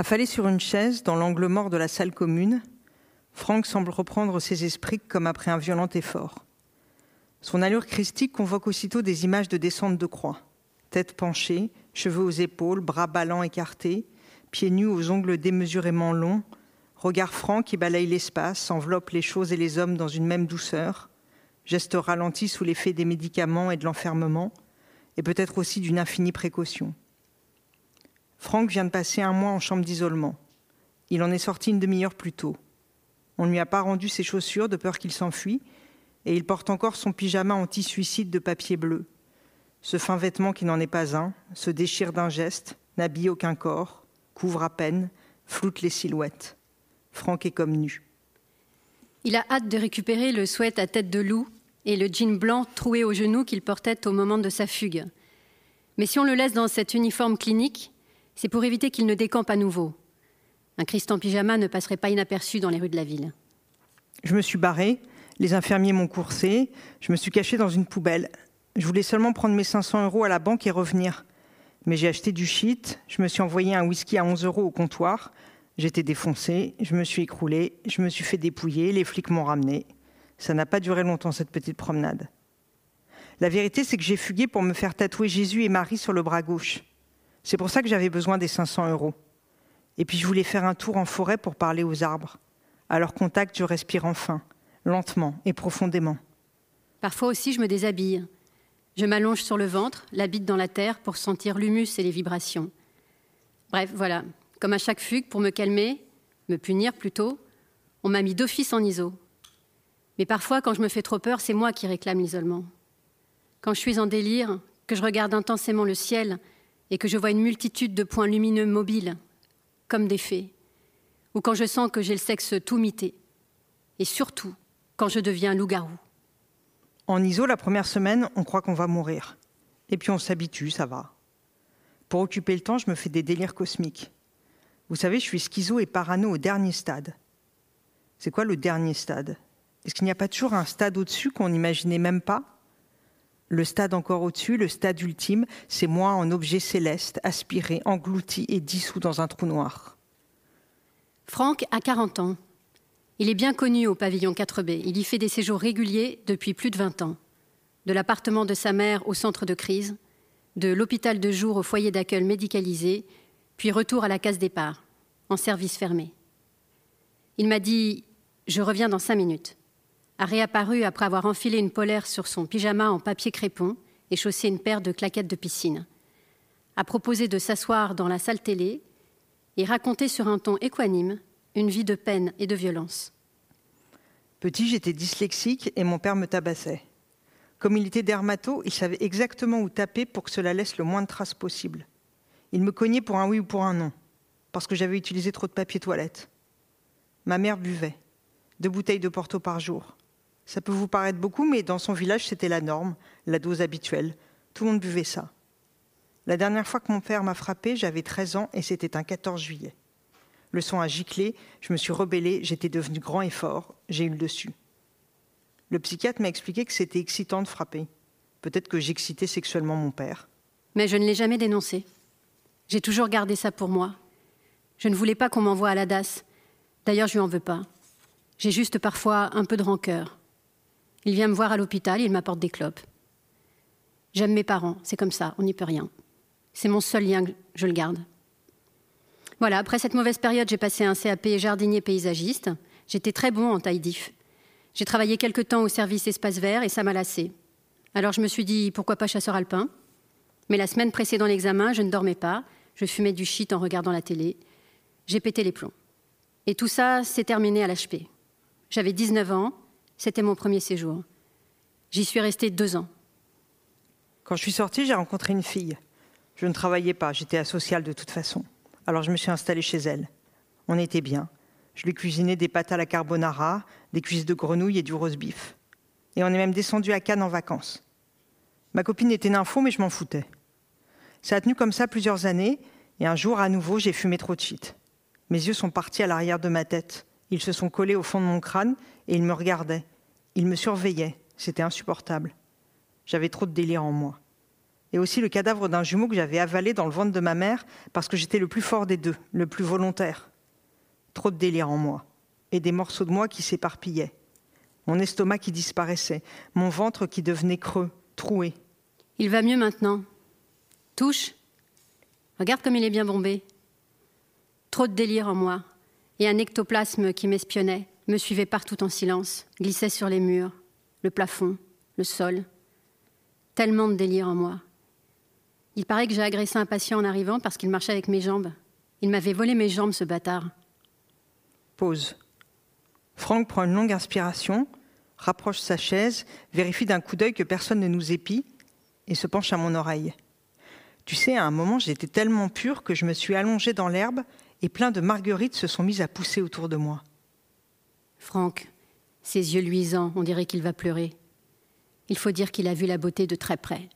Affalé sur une chaise dans l'angle mort de la salle commune, Franck semble reprendre ses esprits comme après un violent effort. Son allure christique convoque aussitôt des images de descente de croix. Tête penchée, cheveux aux épaules, bras ballants écartés, pieds nus aux ongles démesurément longs, regard franc qui balaye l'espace, enveloppe les choses et les hommes dans une même douceur, geste ralenti sous l'effet des médicaments et de l'enfermement, et peut-être aussi d'une infinie précaution. Franck vient de passer un mois en chambre d'isolement. Il en est sorti une demi-heure plus tôt. On ne lui a pas rendu ses chaussures de peur qu'il s'enfuit, et il porte encore son pyjama anti-suicide de papier bleu. Ce fin vêtement qui n'en est pas un, se déchire d'un geste, n'habille aucun corps, couvre à peine, floute les silhouettes. Franck est comme nu. Il a hâte de récupérer le sweat à tête de loup et le jean blanc troué aux genoux qu'il portait au moment de sa fugue. Mais si on le laisse dans cet uniforme clinique, c'est pour éviter qu'il ne décampe à nouveau. Un Christ en pyjama ne passerait pas inaperçu dans les rues de la ville. Je me suis barré, les infirmiers m'ont coursé, je me suis caché dans une poubelle. Je voulais seulement prendre mes 500 euros à la banque et revenir. Mais j'ai acheté du shit, je me suis envoyé un whisky à 11 euros au comptoir, j'étais défoncé, je me suis écroulé, je me suis fait dépouiller, les flics m'ont ramené. Ça n'a pas duré longtemps cette petite promenade. La vérité, c'est que j'ai fugué pour me faire tatouer Jésus et Marie sur le bras gauche. C'est pour ça que j'avais besoin des 500 euros. Et puis je voulais faire un tour en forêt pour parler aux arbres. À leur contact, je respire enfin lentement et profondément. Parfois aussi, je me déshabille. Je m'allonge sur le ventre, la bite dans la terre pour sentir l'humus et les vibrations. Bref, voilà, comme à chaque fugue, pour me calmer, me punir plutôt, on m'a mis d'office en ISO. Mais parfois, quand je me fais trop peur, c'est moi qui réclame l'isolement. Quand je suis en délire, que je regarde intensément le ciel et que je vois une multitude de points lumineux mobiles, comme des fées, ou quand je sens que j'ai le sexe tout mité, et surtout quand je deviens loup-garou. En ISO, la première semaine, on croit qu'on va mourir. Et puis on s'habitue, ça va. Pour occuper le temps, je me fais des délires cosmiques. Vous savez, je suis schizo et parano au dernier stade. C'est quoi le dernier stade? Est-ce qu'il n'y a pas toujours un stade au-dessus qu'on n'imaginait même pas? Le stade encore au-dessus, le stade ultime, c'est moi en objet céleste, aspiré, englouti et dissous dans un trou noir. Franck a 40 ans. Il est bien connu au pavillon 4B. Il y fait des séjours réguliers depuis plus de 20 ans. De l'appartement de sa mère au centre de crise, de l'hôpital de jour au foyer d'accueil médicalisé, puis retour à la case départ, en service fermé. Il m'a dit Je reviens dans cinq minutes. A réapparu après avoir enfilé une polaire sur son pyjama en papier crépon et chaussé une paire de claquettes de piscine. A proposé de s'asseoir dans la salle télé et raconter sur un ton équanime une vie de peine et de violence. Petit, j'étais dyslexique et mon père me tabassait. Comme il était dermato, il savait exactement où taper pour que cela laisse le moins de traces possible. Il me cognait pour un oui ou pour un non, parce que j'avais utilisé trop de papier toilette. Ma mère buvait, deux bouteilles de Porto par jour. Ça peut vous paraître beaucoup, mais dans son village, c'était la norme, la dose habituelle. Tout le monde buvait ça. La dernière fois que mon père m'a frappé, j'avais 13 ans et c'était un 14 juillet. Le son a giclé, je me suis rebellée, j'étais devenue grand et fort, j'ai eu le dessus. Le psychiatre m'a expliqué que c'était excitant de frapper. Peut-être que j'excitais sexuellement mon père. Mais je ne l'ai jamais dénoncé. J'ai toujours gardé ça pour moi. Je ne voulais pas qu'on m'envoie à la DAS. D'ailleurs, je lui en veux pas. J'ai juste parfois un peu de rancœur. Il vient me voir à l'hôpital, il m'apporte des clopes. J'aime mes parents, c'est comme ça, on n'y peut rien. C'est mon seul lien, je le garde. Voilà, après cette mauvaise période, j'ai passé un CAP jardinier paysagiste. J'étais très bon en taille. J'ai travaillé quelque temps au service espace vert et ça m'a lassé. Alors je me suis dit, pourquoi pas chasseur alpin? Mais la semaine précédant l'examen, je ne dormais pas. Je fumais du shit en regardant la télé. J'ai pété les plombs. Et tout ça s'est terminé à l'HP. J'avais 19 ans, c'était mon premier séjour. J'y suis restée deux ans. Quand je suis sortie, j'ai rencontré une fille. Je ne travaillais pas, j'étais asociale de toute façon. Alors je me suis installée chez elle. On était bien. Je lui cuisinais des pâtes à la carbonara, des cuisses de grenouille et du rose beef. Et on est même descendu à Cannes en vacances. Ma copine était nympho, mais je m'en foutais. Ça a tenu comme ça plusieurs années, et un jour, à nouveau, j'ai fumé trop de shit. Mes yeux sont partis à l'arrière de ma tête. Ils se sont collés au fond de mon crâne, et ils me regardaient. Ils me surveillaient. C'était insupportable. J'avais trop de délire en moi. et aussi le cadavre d'un jumeau que j'avais avalé dans le ventre de ma mère parce que j'étais le plus fort des deux, le plus volontaire. Trop de délire en moi, et des morceaux de moi qui s'éparpillaient. Mon estomac qui disparaissait, mon ventre qui devenait creux, troué. Il va mieux maintenant. Touche. Regarde comme il est bien bombé. Trop de délire en moi, et un ectoplasme qui m'espionnait, me suivait partout en silence, glissait sur les murs, le plafond, le sol. Tellement de délire en moi. Il paraît que j'ai agressé un patient en arrivant parce qu'il marchait avec mes jambes. Il m'avait volé mes jambes, ce bâtard. Pause. Franck prend une longue inspiration, rapproche sa chaise, vérifie d'un coup d'œil que personne ne nous épie et se penche à mon oreille. Tu sais, à un moment, j'étais tellement pure que je me suis allongée dans l'herbe et plein de marguerites se sont mises à pousser autour de moi. Franck, ses yeux luisants, on dirait qu'il va pleurer. Il faut dire qu'il a vu la beauté de très près.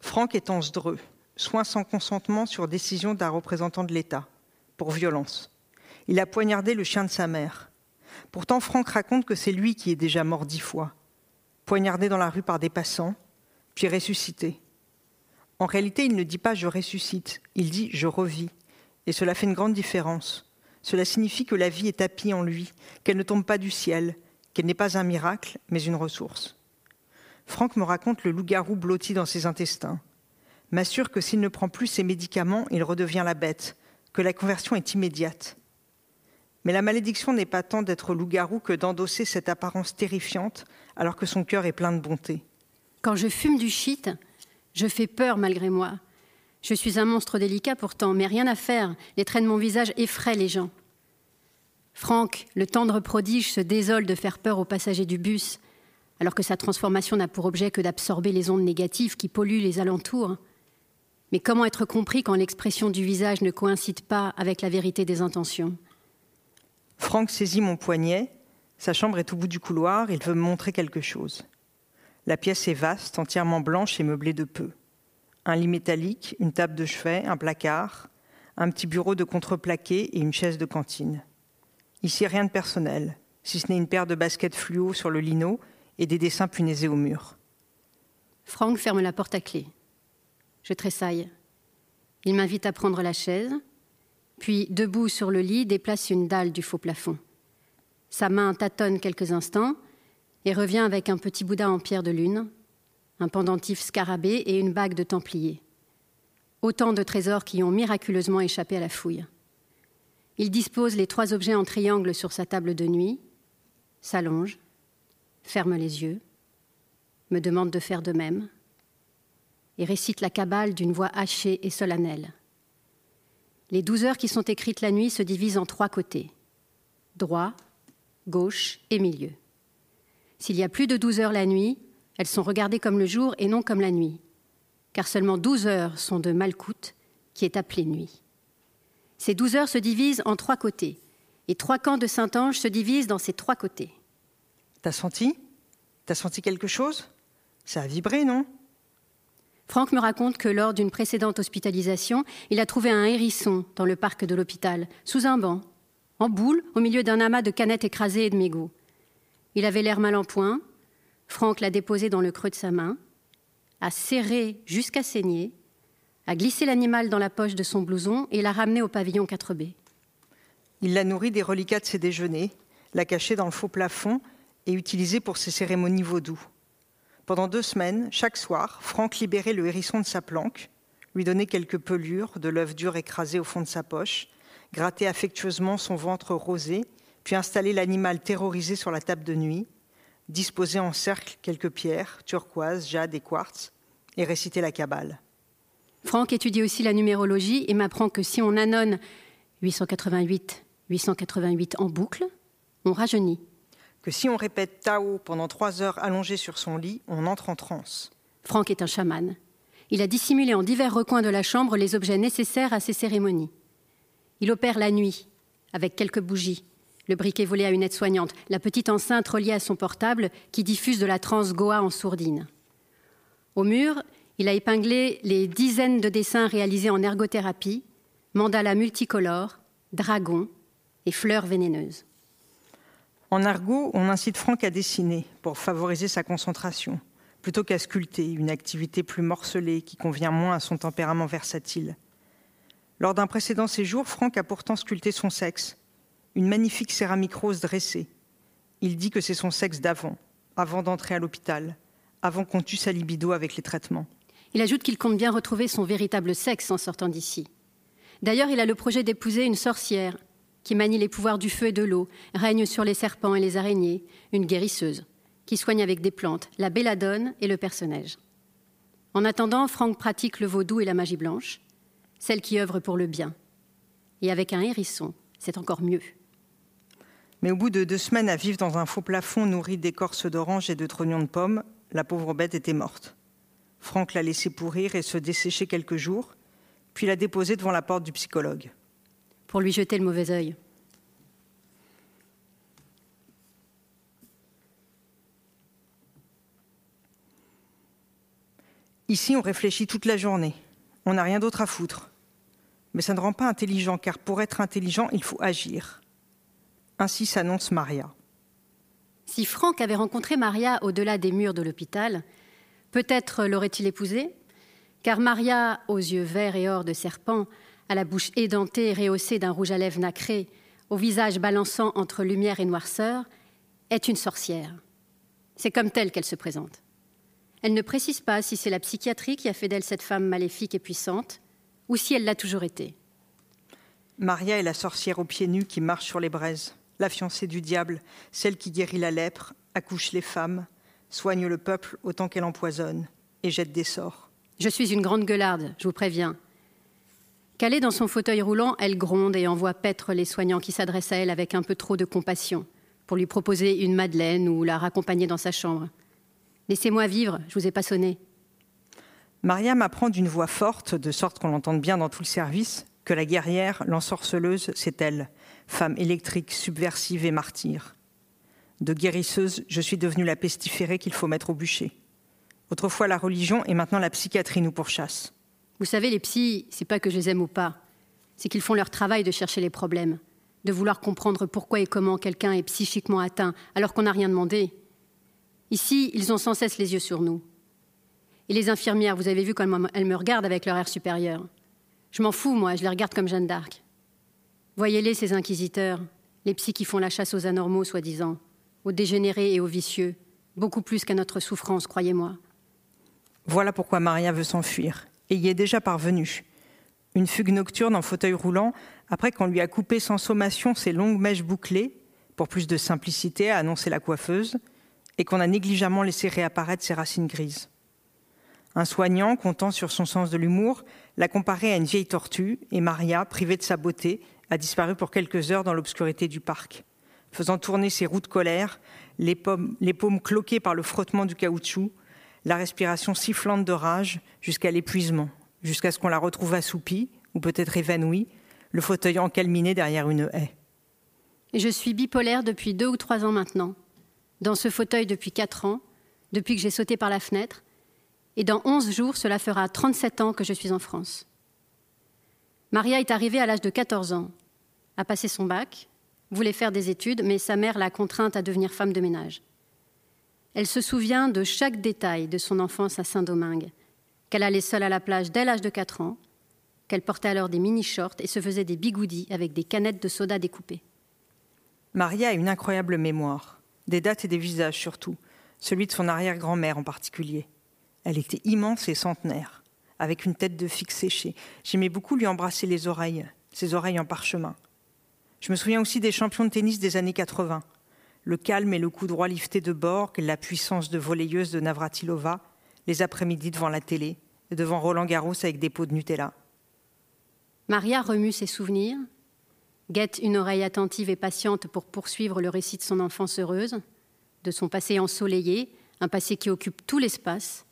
Franck est en sdreux, soin sans consentement sur décision d'un représentant de l'État, pour violence. Il a poignardé le chien de sa mère. Pourtant, Franck raconte que c'est lui qui est déjà mort dix fois, poignardé dans la rue par des passants, puis ressuscité. En réalité, il ne dit pas je ressuscite, il dit je revis. Et cela fait une grande différence. Cela signifie que la vie est tapie en lui, qu'elle ne tombe pas du ciel, qu'elle n'est pas un miracle, mais une ressource. Franck me raconte le loup-garou blotti dans ses intestins, m'assure que s'il ne prend plus ses médicaments, il redevient la bête, que la conversion est immédiate. Mais la malédiction n'est pas tant d'être loup-garou que d'endosser cette apparence terrifiante alors que son cœur est plein de bonté. Quand je fume du shit, je fais peur malgré moi. Je suis un monstre délicat pourtant, mais rien à faire. Les traits de mon visage effraient les gens. Franck, le tendre prodige, se désole de faire peur aux passagers du bus alors que sa transformation n'a pour objet que d'absorber les ondes négatives qui polluent les alentours. Mais comment être compris quand l'expression du visage ne coïncide pas avec la vérité des intentions? Franck saisit mon poignet. Sa chambre est au bout du couloir. Il veut me montrer quelque chose. La pièce est vaste, entièrement blanche et meublée de peu. Un lit métallique, une table de chevet, un placard, un petit bureau de contreplaqué et une chaise de cantine. Ici, rien de personnel, si ce n'est une paire de baskets fluo sur le lino et des dessins punaisés au mur. Franck ferme la porte à clé. Je tressaille. Il m'invite à prendre la chaise, puis, debout sur le lit, déplace une dalle du faux plafond. Sa main tâtonne quelques instants et revient avec un petit Bouddha en pierre de lune, un pendentif scarabée et une bague de templier. Autant de trésors qui ont miraculeusement échappé à la fouille. Il dispose les trois objets en triangle sur sa table de nuit, s'allonge, ferme les yeux, me demande de faire de même, et récite la cabale d'une voix hachée et solennelle. Les douze heures qui sont écrites la nuit se divisent en trois côtés droit, gauche et milieu. S'il y a plus de douze heures la nuit, elles sont regardées comme le jour et non comme la nuit, car seulement douze heures sont de Malkout, qui est appelée nuit. Ces douze heures se divisent en trois côtés, et trois camps de Saint-Ange se divisent dans ces trois côtés. T'as senti? T'as senti quelque chose? Ça a vibré, non? Franck me raconte que lors d'une précédente hospitalisation, il a trouvé un hérisson dans le parc de l'hôpital, sous un banc, en boule, au milieu d'un amas de canettes écrasées et de mégots. Il avait l'air mal en point. Franck l'a déposé dans le creux de sa main, a serré jusqu'à saigner, a glissé l'animal dans la poche de son blouson et l'a ramené au pavillon 4B. Il l'a nourri des reliquats de ses déjeuners, l'a caché dans le faux plafond et utilisé pour ses cérémonies vaudou. Pendant deux semaines, chaque soir, Franck libérait le hérisson de sa planque, lui donnait quelques pelures de l'œuf dur écrasé au fond de sa poche, grattait affectueusement son ventre rosé, puis installait l'animal terrorisé sur la table de nuit, disposait en cercle quelques pierres, turquoises, jade et quartz, et récitait la cabale. Franck étudie aussi la numérologie et m'apprend que si on annonne 888, 888 en boucle, on rajeunit que si on répète Tao pendant trois heures allongé sur son lit, on entre en transe. Franck est un chaman. Il a dissimulé en divers recoins de la chambre les objets nécessaires à ces cérémonies. Il opère la nuit, avec quelques bougies, le briquet volé à une aide-soignante, la petite enceinte reliée à son portable qui diffuse de la transe Goa en sourdine. Au mur, il a épinglé les dizaines de dessins réalisés en ergothérapie, mandalas multicolores, dragons et fleurs vénéneuses. En argot, on incite Franck à dessiner pour favoriser sa concentration. plutôt qu'à sculpter, une activité plus morcelée qui convient moins à son tempérament versatile. Lors d'un précédent séjour, Franck a pourtant sculpté son sexe, une magnifique céramique rose dressée. Il dit que c'est son sexe d'avant, avant d'entrer à l'hôpital, avant qu'on tue sa libido avec les traitements. Il ajoute qu'il compte bien retrouver son véritable sexe en sortant d'ici. D'ailleurs, il a le projet d'épouser une sorcière qui manie les pouvoirs du feu et de l'eau, règne sur les serpents et les araignées, une guérisseuse qui soigne avec des plantes la belladone et le personnage. En attendant, Franck pratique le vaudou et la magie blanche, celle qui œuvre pour le bien. Et avec un hérisson, c'est encore mieux. Mais au bout de deux semaines à vivre dans un faux plafond nourri d'écorces d'orange et de trognons de pommes, la pauvre bête était morte. Franck l'a laissée pourrir et se dessécher quelques jours, puis l'a déposée devant la porte du psychologue. Pour lui jeter le mauvais œil. Ici, on réfléchit toute la journée. On n'a rien d'autre à foutre. Mais ça ne rend pas intelligent, car pour être intelligent, il faut agir. Ainsi s'annonce Maria. Si Franck avait rencontré Maria au-delà des murs de l'hôpital, peut-être l'aurait-il épousée, car Maria, aux yeux verts et or de serpent, à la bouche édentée et rehaussée d'un rouge à lèvres nacré, au visage balançant entre lumière et noirceur, est une sorcière. C'est comme telle qu'elle se présente. Elle ne précise pas si c'est la psychiatrie qui a fait d'elle cette femme maléfique et puissante, ou si elle l'a toujours été. Maria est la sorcière aux pieds nus qui marche sur les braises, la fiancée du diable, celle qui guérit la lèpre, accouche les femmes, soigne le peuple autant qu'elle empoisonne et jette des sorts. Je suis une grande gueularde, je vous préviens. Calée dans son fauteuil roulant, elle gronde et envoie paître les soignants qui s'adressent à elle avec un peu trop de compassion, pour lui proposer une madeleine ou la raccompagner dans sa chambre. Laissez-moi vivre, je vous ai pas sonné. Maria m'apprend d'une voix forte, de sorte qu'on l'entende bien dans tout le service, que la guerrière, l'ensorceleuse, c'est elle, femme électrique, subversive et martyre. De guérisseuse, je suis devenue la pestiférée qu'il faut mettre au bûcher. Autrefois la religion et maintenant la psychiatrie nous pourchassent. Vous savez, les psys, c'est pas que je les aime ou pas, c'est qu'ils font leur travail de chercher les problèmes, de vouloir comprendre pourquoi et comment quelqu'un est psychiquement atteint alors qu'on n'a rien demandé, Ici, ils ont sans cesse les yeux sur nous. Et les infirmières, vous avez vu comment elles me regardent avec leur air supérieur. Je m'en fous, moi, je les regarde comme Jeanne d'Arc. Voyez-les, ces inquisiteurs, les psys qui font la chasse aux anormaux, soi-disant, aux dégénérés et aux vicieux, beaucoup plus qu'à notre souffrance, croyez-moi. Voilà pourquoi Maria veut s'enfuir, et y est déjà parvenue. Une fugue nocturne en fauteuil roulant, après qu'on lui a coupé sans sommation ses longues mèches bouclées, pour plus de simplicité, a annoncé la coiffeuse, et qu'on a négligemment laissé réapparaître ses racines grises. Un soignant, comptant sur son sens de l'humour, l'a comparé à une vieille tortue, et Maria, privée de sa beauté, a disparu pour quelques heures dans l'obscurité du parc, faisant tourner ses roues de colère, les, paumes cloquées par le frottement du caoutchouc, la respiration sifflante de rage, jusqu'à l'épuisement, jusqu'à ce qu'on la retrouve assoupie, ou peut-être évanouie, le fauteuil encalminé derrière une haie. Je suis bipolaire depuis deux ou trois ans maintenant dans ce fauteuil depuis 4 ans, depuis que j'ai sauté par la fenêtre, et dans 11 jours, cela fera 37 ans que je suis en France. Maria est arrivée à l'âge de 14 ans, a passé son bac, voulait faire des études, mais sa mère l'a contrainte à devenir femme de ménage. Elle se souvient de chaque détail de son enfance à Saint-Domingue, qu'elle allait seule à la plage dès l'âge de 4 ans, qu'elle portait alors des mini-shorts et se faisait des bigoudis avec des canettes de soda découpées. Maria a une incroyable mémoire des dates et des visages surtout, celui de son arrière-grand-mère en particulier. Elle était immense et centenaire, avec une tête de fixe séchée. J'aimais beaucoup lui embrasser les oreilles, ses oreilles en parchemin. Je me souviens aussi des champions de tennis des années 80, le calme et le coup droit lifté de Borg, la puissance de volleyeuse de Navratilova, les après-midi devant la télé, et devant Roland Garros avec des pots de Nutella. Maria remue ses souvenirs, guette une oreille attentive et patiente pour poursuivre le récit de son enfance heureuse, de son passé ensoleillé, un passé qui occupe tout l'espace.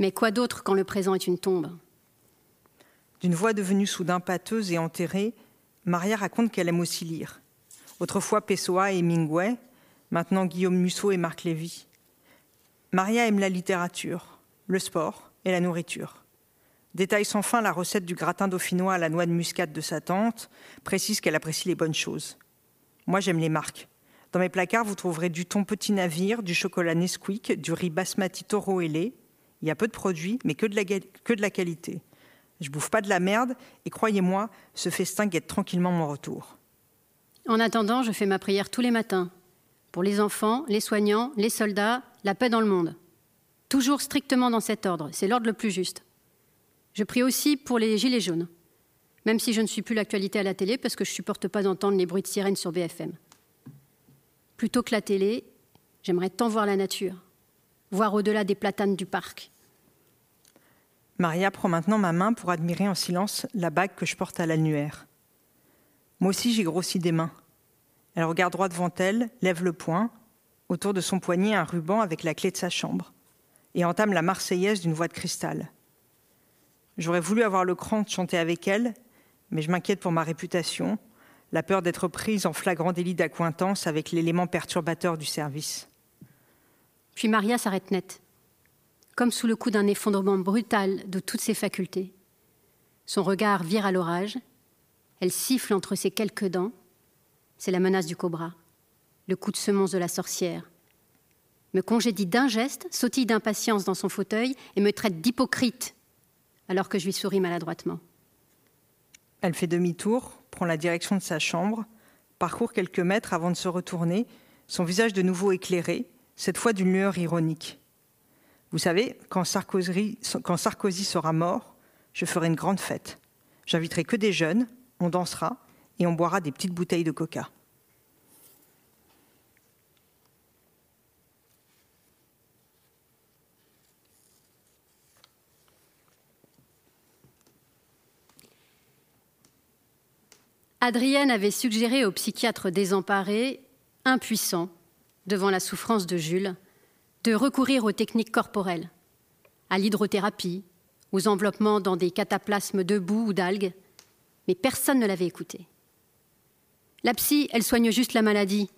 Mais quoi d'autre quand le présent est une tombe? D'une voix devenue soudain pâteuse et enterrée, Maria raconte qu'elle aime aussi lire. Autrefois Pessoa et Hemingway, maintenant Guillaume Musso et Marc Lévy. Maria aime la littérature, le sport et la nourriture. Détaille sans fin la recette du gratin dauphinois à la noix de muscade de sa tante, précise qu'elle apprécie les bonnes choses. Moi, j'aime les marques. Dans mes placards, vous trouverez du thon petit navire, du chocolat Nesquik, du riz basmati ailé. Il y a peu de produits, mais que de la, qualité. Je bouffe pas de la merde, et croyez-moi, ce festin guette tranquillement mon retour. En attendant, je fais ma prière tous les matins. Pour les enfants, les soignants, les soldats, la paix dans le monde. Toujours strictement dans cet ordre, c'est l'ordre le plus juste. Je prie aussi pour les gilets jaunes, même si je ne suis plus l'actualité à la télé parce que je ne supporte pas d'entendre les bruits de sirènes sur BFM. Plutôt que la télé, j'aimerais tant voir la nature, voir au-delà des platanes du parc. Maria prend maintenant ma main pour admirer en silence la bague que je porte à l'annuaire. Moi aussi j'ai grossi des mains. Elle regarde droit devant elle, lève le poing, autour de son poignet un ruban avec la clé de sa chambre, et entame la Marseillaise d'une voix de cristal. J'aurais voulu avoir le cran de chanter avec elle, mais je m'inquiète pour ma réputation, la peur d'être prise en flagrant délit d'accointance avec l'élément perturbateur du service. Puis Maria s'arrête net, comme sous le coup d'un effondrement brutal de toutes ses facultés. Son regard vire à l'orage, elle siffle entre ses quelques dents, c'est la menace du cobra, le coup de semonce de la sorcière. Me congédie d'un geste, sautille d'impatience dans son fauteuil et me traite d'hypocrite alors que je lui souris maladroitement. Elle fait demi-tour, prend la direction de sa chambre, parcourt quelques mètres avant de se retourner, son visage de nouveau éclairé, cette fois d'une lueur ironique. Vous savez, quand Sarkozy, sera mort, je ferai une grande fête. J'inviterai que des jeunes, on dansera et on boira des petites bouteilles de coca. Adrienne avait suggéré au psychiatre désemparé, impuissant devant la souffrance de Jules, de recourir aux techniques corporelles, à l'hydrothérapie, aux enveloppements dans des cataplasmes de boue ou d'algues, mais personne ne l'avait écouté. La psy, elle soigne juste la maladie.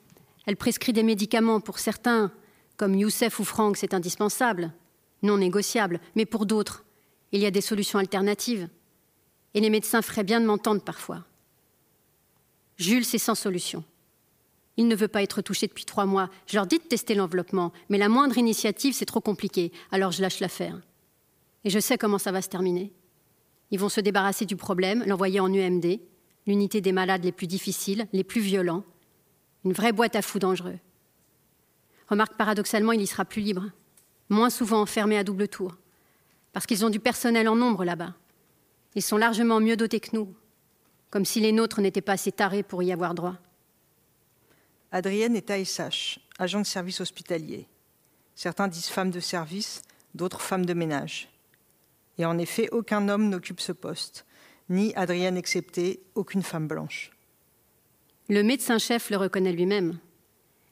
Elle prescrit des médicaments pour certains, comme Youssef ou Franck, c'est indispensable, non négociable, mais pour d'autres, il y a des solutions alternatives. Et les médecins feraient bien de m'entendre parfois. Jules, c'est sans solution. Il ne veut pas être touché depuis trois mois. Je leur dis de tester l'enveloppement, mais la moindre initiative, c'est trop compliqué. Alors je lâche l'affaire. Et je sais comment ça va se terminer. Ils vont se débarrasser du problème, l'envoyer en UMD, l'unité des malades les plus difficiles, les plus violents. Une vraie boîte à fous dangereux. Remarque paradoxalement, il y sera plus libre, moins souvent enfermé à double tour, parce qu'ils ont du personnel en nombre là-bas. Ils sont largement mieux dotés que nous comme si les nôtres n'étaient pas assez tarés pour y avoir droit. Adrienne est ASH, agent de service hospitalier. Certains disent femme de service, d'autres femme de ménage. Et en effet, aucun homme n'occupe ce poste, ni Adrienne exceptée, aucune femme blanche. Le médecin-chef le reconnaît lui-même.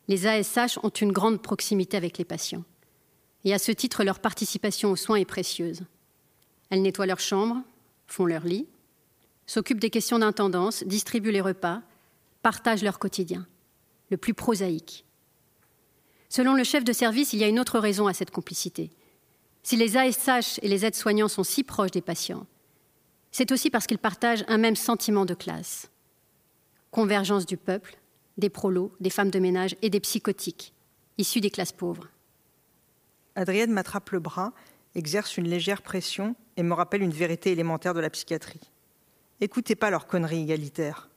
Les ASH ont une grande proximité avec les patients. Et à ce titre, leur participation aux soins est précieuse. Elles nettoient leurs chambres, font leur lit, s'occupent des questions d'intendance, distribuent les repas, partagent leur quotidien, le plus prosaïque. Selon le chef de service, il y a une autre raison à cette complicité. Si les ASH et les aides-soignants sont si proches des patients, c'est aussi parce qu'ils partagent un même sentiment de classe. Convergence du peuple, des prolos, des femmes de ménage et des psychotiques, issus des classes pauvres. Adrienne m'attrape le bras, exerce une légère pression et me rappelle une vérité élémentaire de la psychiatrie. Écoutez pas leurs conneries égalitaires.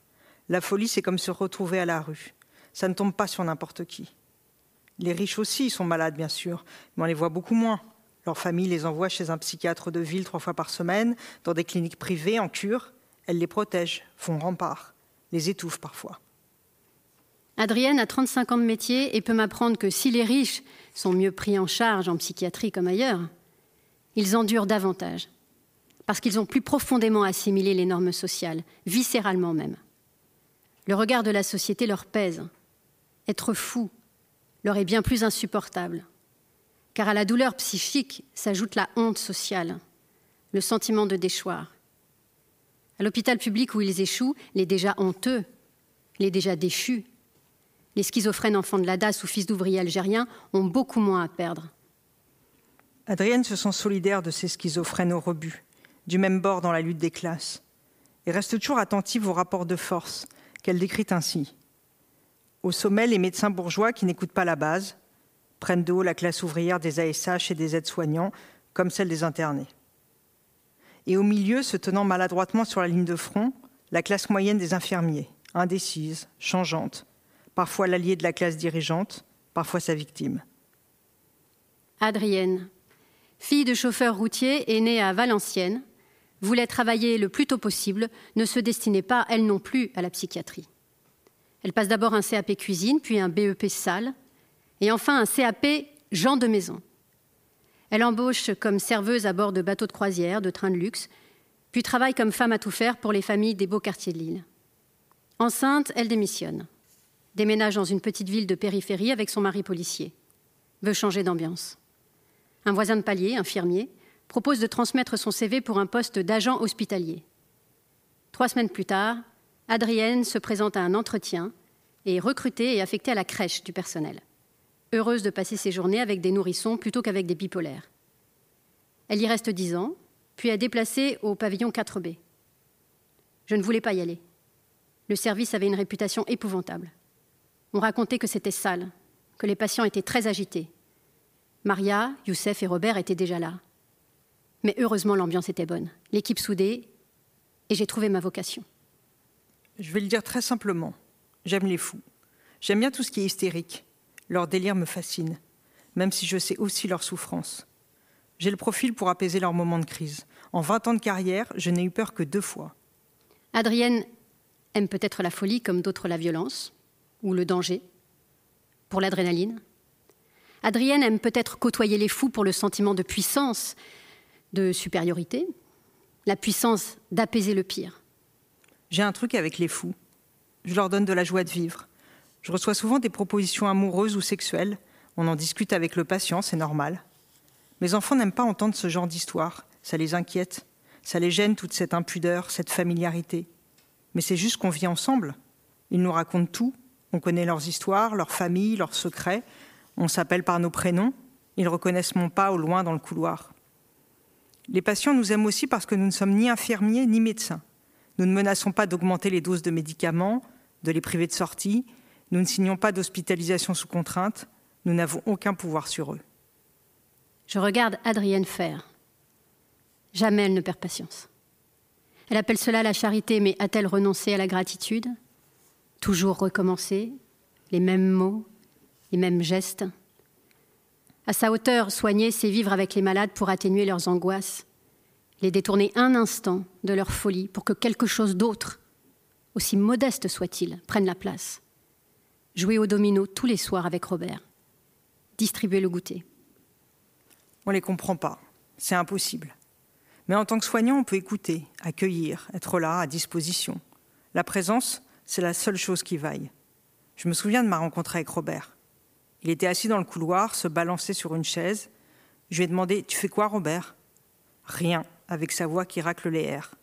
La folie, c'est comme se retrouver à la rue. Ça ne tombe pas sur n'importe qui. Les riches aussi sont malades, bien sûr, mais on les voit beaucoup moins. Leur famille les envoie chez un psychiatre de ville trois fois par semaine, dans des cliniques privées, en cure. Elles les protègent, font rempart, les étouffent parfois. Adrienne a 35 ans de métier et peut m'apprendre que si les riches sont mieux pris en charge en psychiatrie comme ailleurs, ils endurent davantage parce qu'ils ont plus profondément assimilé les normes sociales, viscéralement même. Le regard de la société leur pèse. Être fou leur est bien plus insupportable, car à la douleur psychique s'ajoute la honte sociale, le sentiment de déchoir. À l'hôpital public où ils échouent, les déjà honteux, les déjà déchus, les schizophrènes enfants de la DAS ou fils d'ouvriers algériens ont beaucoup moins à perdre. Adrienne se sent solidaire de ces schizophrènes au rebut du même bord dans la lutte des classes, et reste toujours attentive aux rapports de force qu'elle décrit ainsi. Au sommet, les médecins bourgeois qui n'écoutent pas la base, prennent de la classe ouvrière des ASH et des aides-soignants, comme celle des internés. Et au milieu, se tenant maladroitement sur la ligne de front, la classe moyenne des infirmiers, indécise, changeante, parfois l'allié de la classe dirigeante, parfois sa victime. Adrienne, fille de chauffeur routier et née à Valenciennes, voulait travailler le plus tôt possible, ne se destinait pas, elle non plus, à la psychiatrie. Elle passe d'abord un CAP cuisine, puis un BEP salle, et enfin un CAP Jean de maison. Elle embauche comme serveuse à bord de bateaux de croisière, de trains de luxe, puis travaille comme femme à tout faire pour les familles des beaux quartiers de l'île. Enceinte, elle démissionne, déménage dans une petite ville de périphérie avec son mari policier, veut changer d'ambiance. Un voisin de palier, infirmier, propose de transmettre son CV pour un poste d'agent hospitalier. Trois semaines plus tard, Adrienne se présente à un entretien et est recrutée et affectée à la crèche du personnel, heureuse de passer ses journées avec des nourrissons plutôt qu'avec des bipolaires. Elle y reste dix ans, puis est déplacée au pavillon 4B. Je ne voulais pas y aller. Le service avait une réputation épouvantable. On racontait que c'était sale, que les patients étaient très agités. Maria, Youssef et Robert étaient déjà là. Mais heureusement, l'ambiance était bonne, l'équipe soudée, et j'ai trouvé ma vocation. Je vais le dire très simplement. J'aime les fous. J'aime bien tout ce qui est hystérique. Leur délire me fascine, même si je sais aussi leur souffrance. J'ai le profil pour apaiser leurs moments de crise. En 20 ans de carrière, je n'ai eu peur que deux fois. Adrienne aime peut-être la folie comme d'autres la violence, ou le danger, pour l'adrénaline. Adrienne aime peut-être côtoyer les fous pour le sentiment de puissance, de supériorité, la puissance d'apaiser le pire. J'ai un truc avec les fous. Je leur donne de la joie de vivre. Je reçois souvent des propositions amoureuses ou sexuelles. On en discute avec le patient, c'est normal. Mes enfants n'aiment pas entendre ce genre d'histoire. Ça les inquiète. Ça les gêne toute cette impudeur, cette familiarité. Mais c'est juste qu'on vit ensemble. Ils nous racontent tout. On connaît leurs histoires, leurs familles, leurs secrets. On s'appelle par nos prénoms. Ils reconnaissent mon pas au loin dans le couloir. Les patients nous aiment aussi parce que nous ne sommes ni infirmiers ni médecins. Nous ne menaçons pas d'augmenter les doses de médicaments, de les priver de sortie. Nous ne signons pas d'hospitalisation sous contrainte. Nous n'avons aucun pouvoir sur eux. Je regarde Adrienne faire. Jamais elle ne perd patience. Elle appelle cela la charité, mais a-t-elle renoncé à la gratitude? Toujours recommencer? Les mêmes mots? Les mêmes gestes? À sa hauteur, soigner, c'est vivre avec les malades pour atténuer leurs angoisses? Les détourner un instant de leur folie pour que quelque chose d'autre, aussi modeste soit-il, prenne la place. Jouer au domino tous les soirs avec Robert. Distribuer le goûter. On ne les comprend pas. C'est impossible. Mais en tant que soignant, on peut écouter, accueillir, être là, à disposition. La présence, c'est la seule chose qui vaille. Je me souviens de ma rencontre avec Robert. Il était assis dans le couloir, se balançait sur une chaise. Je lui ai demandé Tu fais quoi, Robert Rien avec sa voix qui racle les airs.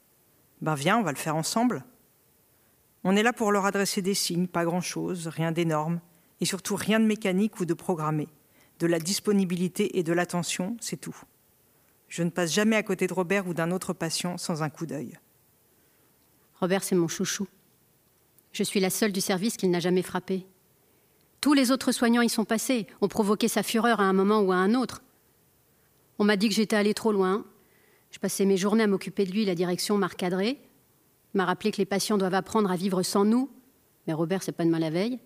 Ben viens, on va le faire ensemble. On est là pour leur adresser des signes, pas grand-chose, rien d'énorme, et surtout rien de mécanique ou de programmé. De la disponibilité et de l'attention, c'est tout. Je ne passe jamais à côté de Robert ou d'un autre patient sans un coup d'œil. Robert, c'est mon chouchou. Je suis la seule du service qu'il n'a jamais frappé. Tous les autres soignants y sont passés, ont provoqué sa fureur à un moment ou à un autre. On m'a dit que j'étais allée trop loin, je passais mes journées à m'occuper de lui, la direction m'a recadré, m'a rappelé que les patients doivent apprendre à vivre sans nous, mais Robert, c'est pas de mal la veille,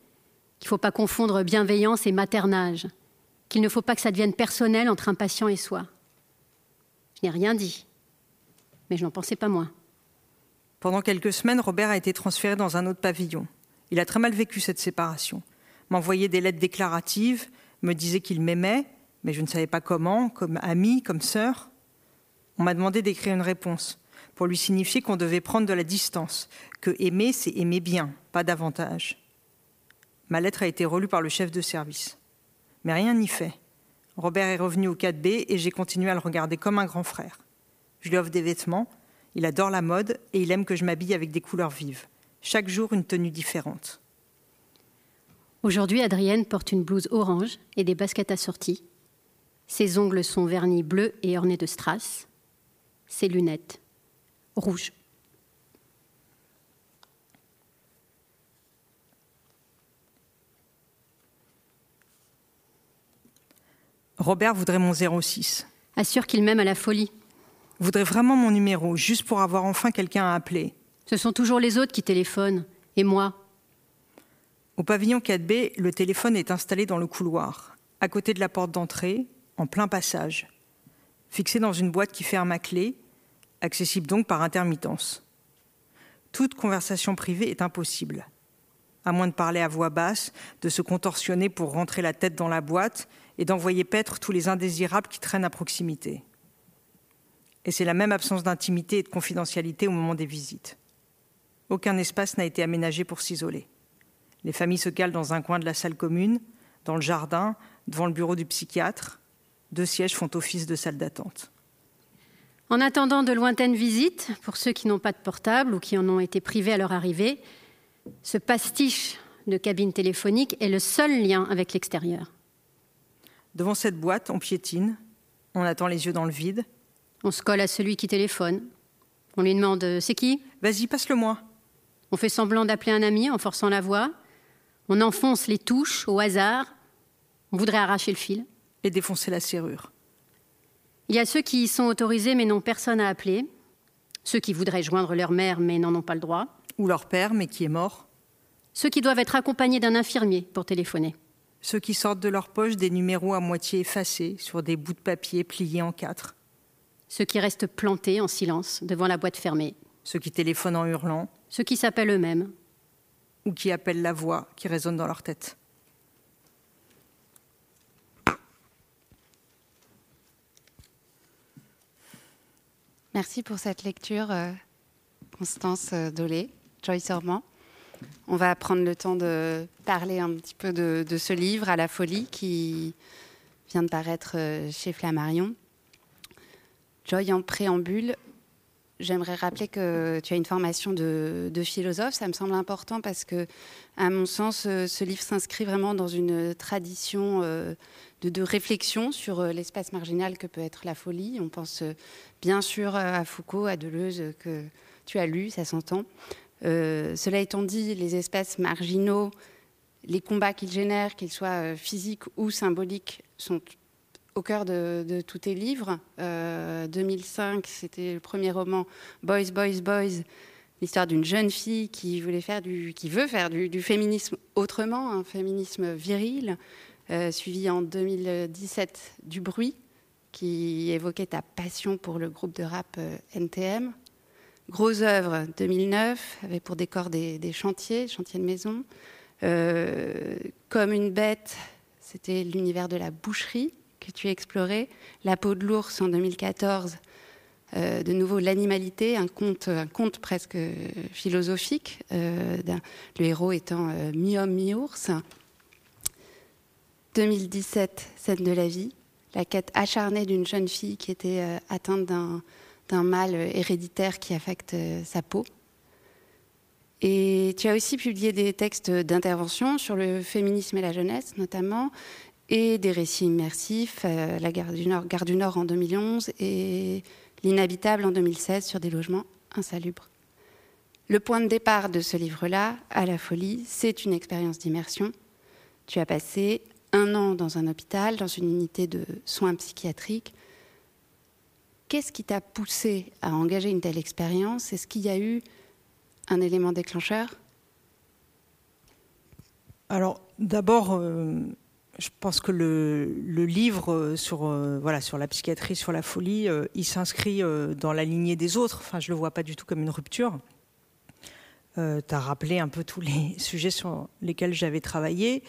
qu'il ne faut pas confondre bienveillance et maternage, qu'il ne faut pas que ça devienne personnel entre un patient et soi. Je n'ai rien dit, mais je n'en pensais pas moins. Pendant quelques semaines, Robert a été transféré dans un autre pavillon. Il a très mal vécu cette séparation. M'envoyait des lettres déclaratives, me disait qu'il m'aimait, mais je ne savais pas comment, comme ami, comme sœur. On m'a demandé d'écrire une réponse pour lui signifier qu'on devait prendre de la distance, que aimer, c'est aimer bien, pas davantage. Ma lettre a été relue par le chef de service. Mais rien n'y fait. Robert est revenu au 4B et j'ai continué à le regarder comme un grand frère. Je lui offre des vêtements, il adore la mode et il aime que je m'habille avec des couleurs vives. Chaque jour, une tenue différente. Aujourd'hui, Adrienne porte une blouse orange et des baskets assorties. Ses ongles sont vernis bleus et ornés de strass ses lunettes rouges. Robert voudrait mon 06. Assure qu'il m'aime à la folie. Voudrait vraiment mon numéro, juste pour avoir enfin quelqu'un à appeler. Ce sont toujours les autres qui téléphonent, et moi. Au pavillon 4B, le téléphone est installé dans le couloir, à côté de la porte d'entrée, en plein passage. Fixé dans une boîte qui ferme à clé, accessible donc par intermittence. Toute conversation privée est impossible. À moins de parler à voix basse, de se contorsionner pour rentrer la tête dans la boîte et d'envoyer paître tous les indésirables qui traînent à proximité. Et c'est la même absence d'intimité et de confidentialité au moment des visites. Aucun espace n'a été aménagé pour s'isoler. Les familles se calent dans un coin de la salle commune, dans le jardin, devant le bureau du psychiatre. Deux sièges font office de salle d'attente. En attendant de lointaines visites, pour ceux qui n'ont pas de portable ou qui en ont été privés à leur arrivée, ce pastiche de cabine téléphonique est le seul lien avec l'extérieur. Devant cette boîte, on piétine, on attend les yeux dans le vide. On se colle à celui qui téléphone. On lui demande C'est qui? Vas-y, passe-le-moi. On fait semblant d'appeler un ami en forçant la voix. On enfonce les touches au hasard. On voudrait arracher le fil. Et défoncer la serrure. Il y a ceux qui y sont autorisés mais n'ont personne à appeler. Ceux qui voudraient joindre leur mère mais n'en ont pas le droit. Ou leur père mais qui est mort. Ceux qui doivent être accompagnés d'un infirmier pour téléphoner. Ceux qui sortent de leur poche des numéros à moitié effacés sur des bouts de papier pliés en quatre. Ceux qui restent plantés en silence devant la boîte fermée. Ceux qui téléphonent en hurlant. Ceux qui s'appellent eux-mêmes. Ou qui appellent la voix qui résonne dans leur tête. Merci pour cette lecture, euh, Constance euh, Dolé, Joyce Ormand. On va prendre le temps de parler un petit peu de, ce livre, À la folie, qui vient de paraître euh, chez Flammarion. Joy, en préambule, j'aimerais rappeler que tu as une formation de, philosophe. Ça me semble important parce que, à mon sens, ce livre s'inscrit vraiment dans une tradition de, réflexion sur euh, l'espace marginal que peut être la folie. On pense euh, bien sûr à Foucault, à Deleuze, que tu as lu, ça s'entend. Euh, cela étant dit, les espaces marginaux, les combats qu'ils génèrent, qu'ils soient physiques ou symboliques, sont au cœur de, tous tes livres. 2005, c'était le premier roman Boys, Boys, Boys, l'histoire d'une jeune fille qui voulait faire qui veut faire du, féminisme autrement, un féminisme viril. Euh, suivi en 2017 du bruit, qui évoquait ta passion pour le groupe de rap euh, NTM. Grosse œuvre 2009, avec pour décor des, chantiers, chantiers de maison. Euh, comme une bête, c'était l'univers de la boucherie que tu explorais. La peau de l'ours en 2014, de nouveau l'animalité, un conte, presque philosophique, le héros étant mi-homme, mi-ours. 2017, scène de la vie, la quête acharnée d'une jeune fille qui était euh, atteinte d'un mal héréditaire qui affecte euh, sa peau. Et tu as aussi publié des textes d'intervention sur le féminisme et la jeunesse, notamment, et des récits immersifs, euh, La Gare du Nord, en 2011 et L'inhabitable en 2016 sur des logements insalubres. Le point de départ de ce livre-là, À la folie, c'est une expérience d'immersion. Tu as passé un an dans un hôpital, dans une unité de soins psychiatriques. Qu'est-ce qui t'a poussé à engager une telle expérience? Est-ce qu'il y a eu un élément déclencheur? Alors, d'abord, euh, je pense que le, livre sur, euh, voilà, sur la psychiatrie, sur la folie, euh, il s'inscrit dans la lignée des autres. Enfin, je le vois pas du tout comme une rupture. tu as rappelé un peu tous les sujets sur lesquels j'avais travaillé.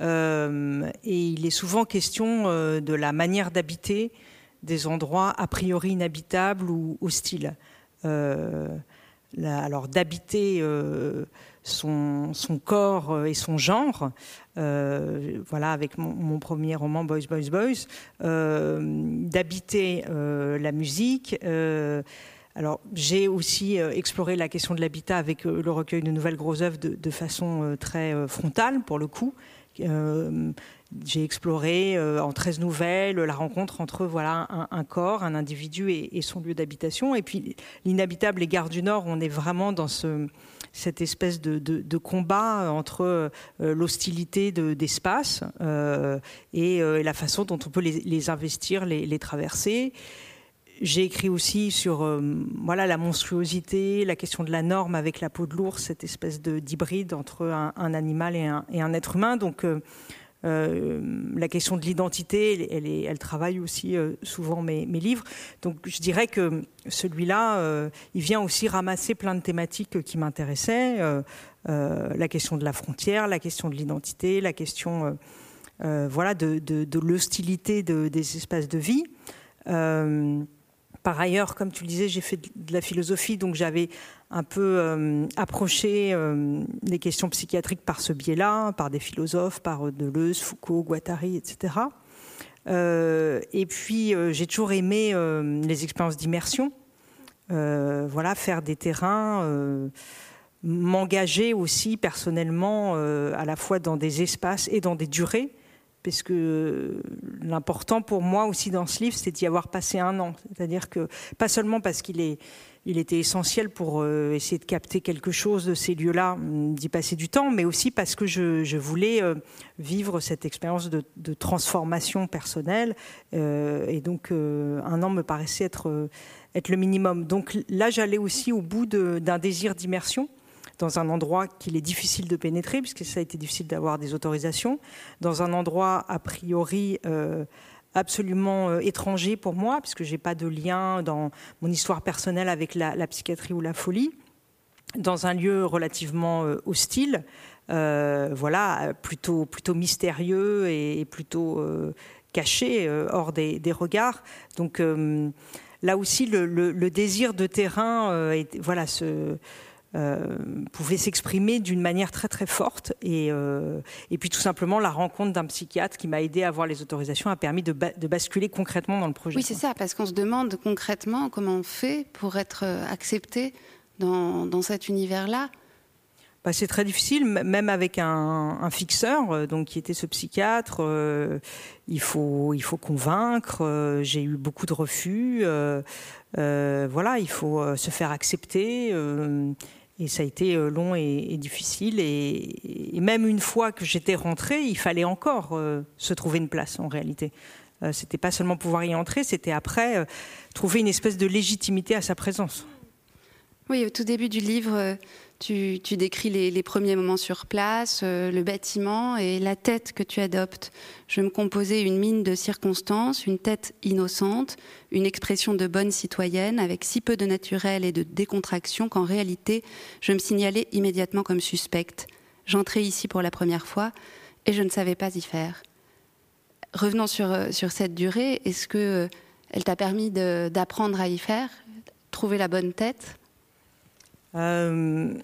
Euh, et il est souvent question euh, de la manière d'habiter des endroits a priori inhabitables ou hostiles. Euh, alors d'habiter son, corps et son genre, voilà, avec mon, premier roman Boys, Boys, Boys, d'habiter la musique. alors j'ai aussi exploré la question de l'habitat avec le recueil de nouvelles grosses œuvres de, façon très frontale, pour le coup. Euh, j'ai exploré euh, en 13 nouvelles la rencontre entre voilà un, corps, un individu et, son lieu d'habitation. Et puis l'inhabitable et Gare du Nord, on est vraiment dans ce cette espèce de, combat entre l'hostilité d'espace et la façon dont on peut les, investir, les, traverser. J'ai écrit aussi sur voilà la monstruosité, la question de la norme avec la peau de l'ours, cette espèce d'hybride entre un, animal et un, être humain. Donc euh, la question de l'identité, elle, travaille aussi euh, souvent mes, livres. Donc je dirais que celui-là, euh, il vient aussi ramasser plein de thématiques qui m'intéressaient. la question de la frontière, la question de l'identité, la question voilà, de l'hostilité des espaces de vie. Par ailleurs, comme tu le disais, j'ai fait de la philosophie, donc j'avais un peu euh, approché euh, les questions psychiatriques par ce biais-là, par des philosophes, par Deleuze, Foucault, Guattari, etc. Euh, et puis, j'ai toujours aimé les expériences d'immersion, voilà, faire des terrains m'engager aussi personnellement à la fois dans des espaces et dans des durées parce que l'important pour moi aussi dans ce livre, c'est d'y avoir passé un an. C'est-à-dire que, pas seulement parce qu'il est, il était essentiel pour euh, essayer de capter quelque chose de ces lieux-là, hum, d'y passer du temps, mais aussi parce que je, voulais euh, vivre cette expérience de, transformation personnelle. Euh, et donc, un an me paraissait être, être le minimum. Donc là, j'allais aussi au bout d'un désir d'immersion dans un endroit qu'il est difficile de pénétrer, puisque ça a été difficile d'avoir des autorisations, dans un endroit a priori absolument euh, étranger pour moi, puisque je n'ai pas de lien dans mon histoire personnelle avec la, psychiatrie ou la folie, dans un lieu relativement euh, hostile, voilà, plutôt, plutôt mystérieux et, plutôt caché, hors des, regards. Donc là aussi, le, désir de terrain, voilà, ce euh, pouvait s'exprimer d'une manière très très forte. Et, euh, et, puis tout simplement, la rencontre d'un psychiatre qui m'a aidé à avoir les autorisations a permis de, basculer concrètement dans le projet. Oui, c'est ça, parce qu'on se demande concrètement comment on fait pour être euh, accepté dans, dans cet univers-là. Bah, c'est très difficile, même avec un, fixeur, donc qui était ce psychiatre. il faut, il faut convaincre. J'ai eu beaucoup de refus. voilà, il faut se faire accepter. Et ça a été euh, long et, difficile. Et, même une fois que j'étais rentrée, il fallait encore euh, se trouver une place en réalité. Euh, c'était pas seulement pouvoir y entrer, c'était après trouver une espèce de légitimité à sa présence. Oui, au tout début du livre, tu, décris les, premiers moments sur place, euh, le bâtiment et la tête que tu adoptes. Je me composais une mine de circonstances, une tête innocente, une expression de bonne citoyenne avec si peu de naturel et de décontraction qu'en réalité, je me signalais immédiatement comme suspecte. J'entrais ici pour la première fois et je ne savais pas y faire. Revenons sur, euh, sur cette durée. Est-ce que euh, elle t'a permis d'apprendre à y faire, trouver la bonne tête? Euh,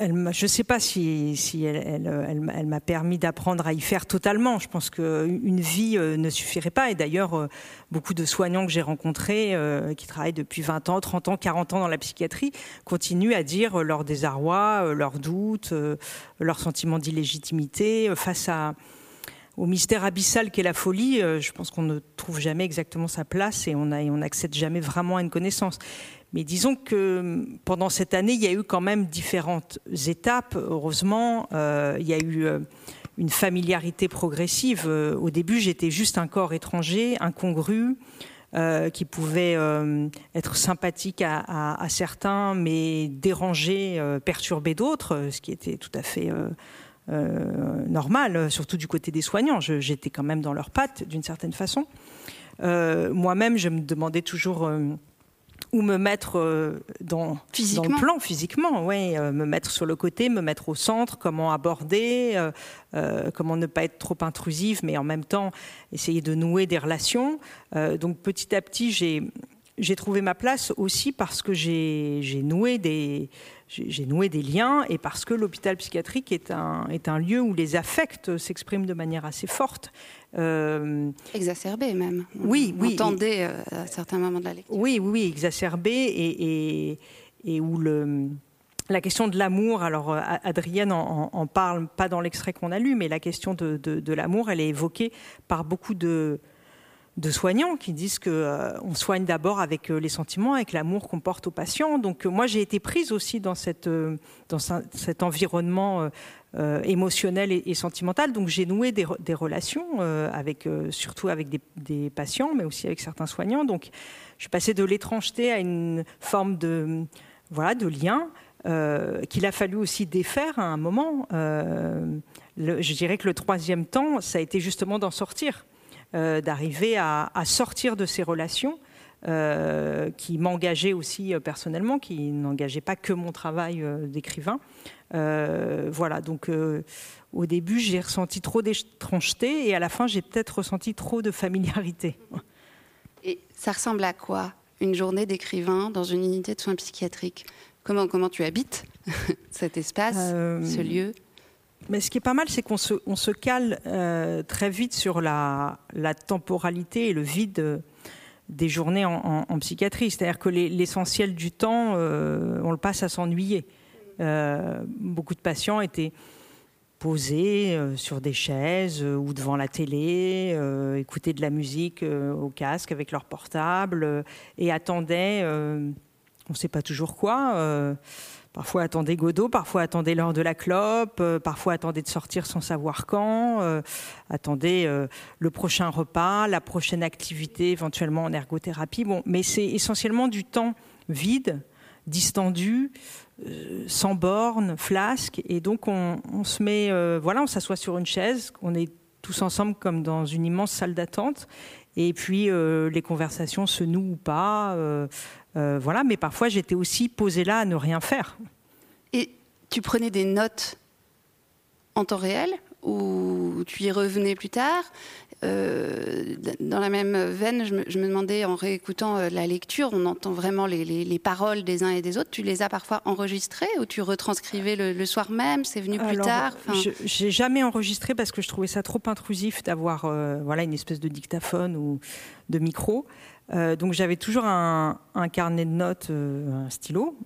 je ne sais pas si, elle, m'a permis d'apprendre à y faire totalement. Je pense qu'une vie euh, ne suffirait pas. Et d'ailleurs, euh, beaucoup de soignants que j'ai rencontrés, qui travaillent depuis 20 ans, 30 ans, 40 ans dans la psychiatrie, continuent à dire leur désarroi, leurs doutes, leur sentiment d'illégitimité face au mystère abyssal qu'est la folie. je pense qu'on ne trouve jamais exactement sa place et on n'accède jamais vraiment à une connaissance. Mais disons que hum, pendant cette année, il y a eu quand même différentes étapes. Heureusement, euh, il y a eu euh, une familiarité progressive. Euh, au début, j'étais juste un corps étranger, incongru, qui pouvait être sympathique à, certains, mais déranger, perturber d'autres, ce qui était tout à fait normal, surtout du côté des soignants. J'étais quand même dans leurs pattes, d'une certaine façon. Moi-même, je me demandais toujours ou me mettre euh, dans, dans, le plan physiquement, ouais, euh, me mettre sur le côté, me mettre au centre, comment aborder, euh, comment ne pas être trop intrusive, mais en même temps essayer de nouer des relations. donc petit à petit, j'ai j'ai trouvé ma place aussi parce que j'ai noué des j'ai noué des liens et parce que l'hôpital psychiatrique est un, est un lieu où les affects s'expriment de manière assez forte. Euh, exacerbé même. Oui, oui. Entendez euh, à certains moments de la lecture. Oui, oui, exacerbé et, et, et où le, la question de l'amour, alors euh, Adrienne en, parle pas dans l'extrait qu'on a lu, mais la question de, de, de l'amour, elle est évoquée par beaucoup de de soignants qui disent que euh, on soigne d'abord avec les sentiments, avec l'amour qu'on porte aux patients. Donc moi j'ai été prise aussi dans, cet environnement émotionnel et, sentimental. Donc j'ai noué des, relations avec, surtout avec des, patients, mais aussi avec certains soignants. Donc je suis passée de l'étrangeté à une forme de voilà de lien. Euh, qu'il a fallu aussi défaire à un moment. Euh, je dirais que le troisième temps, ça a été justement d'en sortir, euh, d'arriver à, sortir de ces relations qui m'engageaient aussi personnellement, qui n'engageaient pas que mon travail d'écrivain. voilà, donc au début, j'ai ressenti trop d'étrangeté et à la fin, j'ai peut-être ressenti trop de familiarité. Et ça ressemble à quoi une journée d'écrivain dans une unité de soins psychiatriques? Comment, comment tu habites cet espace, euh, ce lieu? Mais ce qui est pas mal, c'est qu'on se, on cale euh, très vite sur la, temporalité et le vide des journées en, psychiatrie. C'est-à-dire que l'essentiel du temps, euh, on le passe à s'ennuyer. beaucoup de patients étaient posés sur des chaises ou devant la télé, écoutaient de la musique au casque avec leur portable et attendaient on ne sait pas toujours quoi. Euh, parfois attendez Godot, parfois attendez l'heure de la clope, euh, parfois attendez de sortir sans savoir quand, euh, attendez le prochain repas, la prochaine activité, éventuellement en ergothérapie. Bon, mais c'est essentiellement du temps vide, distendu, sans borne, flasque, et donc on, on se met, voilà, on s'assoit sur une chaise, on est tous ensemble comme dans une immense salle d'attente, et puis les conversations se nouent ou pas. Euh, voilà, mais parfois j'étais aussi posée là à ne rien faire. Et tu prenais des notes en temps réel ou tu y revenais plus tard? Euh, dans la même veine, je me, demandais en réécoutant euh, la lecture, on entend vraiment les, paroles des uns et des autres. Tu les as parfois enregistrées ou tu retranscrivais le, soir même? C'est venu plus tard? Je J'ai jamais enregistré parce que je trouvais ça trop intrusif d'avoir voilà une espèce de dictaphone ou de micro. Euh, donc j'avais toujours un, carnet de notes, euh, un stylo,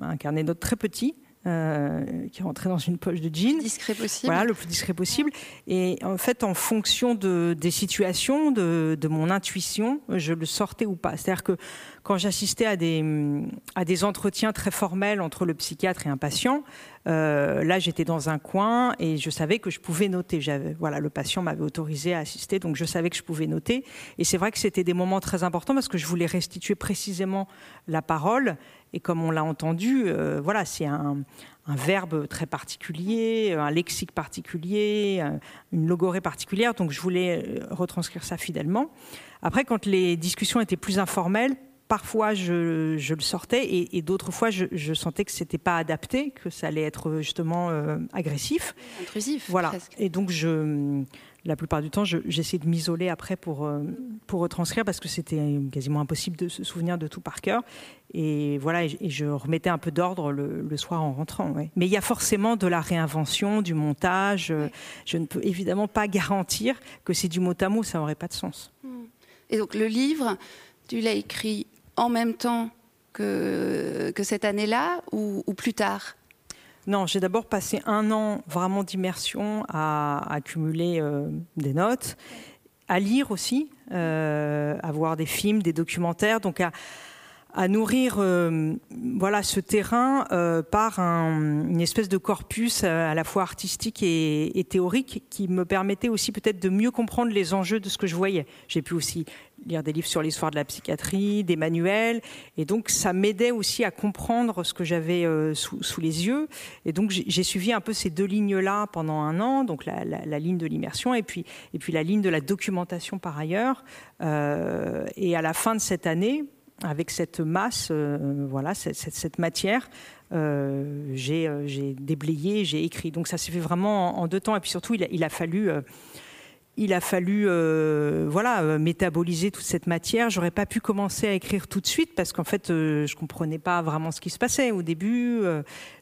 un carnet de notes très petit. Euh, qui rentrait dans une poche de jean. Le plus discret possible. Voilà, le plus discret possible. Et en fait, en fonction de, des situations, de, de, mon intuition, je le sortais ou pas. C'est-à-dire que quand j'assistais à des, à des entretiens très formels entre le psychiatre et un patient, euh, là, j'étais dans un coin et je savais que je pouvais noter. Voilà, le patient m'avait autorisé à assister, donc je savais que je pouvais noter. Et c'est vrai que c'était des moments très importants parce que je voulais restituer précisément la parole. Et comme on l'a entendu, euh, voilà, c'est un, un, verbe très particulier, un lexique particulier, une logorée particulière. Donc je voulais euh, retranscrire ça fidèlement. Après, quand les discussions étaient plus informelles, parfois je, le sortais et, d'autres fois je, sentais que c'était pas adapté, que ça allait être justement euh, agressif, intrusif. Voilà. Et donc je, la plupart du temps, j'essayais de m'isoler après pour euh, pour retranscrire parce que c'était quasiment impossible de se souvenir de tout par cœur. Et voilà, et, je remettais un peu d'ordre le, soir en rentrant. Mais il y a forcément de la réinvention, du montage. Je ne peux évidemment pas garantir que c'est du mot à mot, ça n'aurait pas de sens. Et donc le livre, tu l'as écrit en même temps que cette année-là ou, plus tard? Non, j'ai d'abord passé un an vraiment d'immersion à, accumuler euh, des notes, à lire aussi, euh, à voir des films, des documentaires, donc à, nourrir euh, voilà ce terrain par un, une espèce de corpus à la fois artistique et, et théorique qui me permettait aussi peut-être de mieux comprendre les enjeux de ce que je voyais. J'ai pu aussi lire des livres sur l'histoire de la psychiatrie, des manuels, et donc ça m'aidait aussi à comprendre ce que j'avais sous, sous, les yeux. Et donc j'ai suivi un peu ces deux lignes-là pendant un an, donc la, ligne de l'immersion et puis la ligne de la documentation par ailleurs. et à la fin de cette année, avec cette masse, euh, voilà, cette, matière, euh, euh, j'ai déblayé, j'ai écrit. Donc ça s'est fait vraiment en, deux temps. Et puis surtout, il a, fallu, il a fallu, voilà, métaboliser toute cette matière. J'aurais pas pu commencer à écrire tout de suite parce qu'en fait, je comprenais pas vraiment ce qui se passait au début.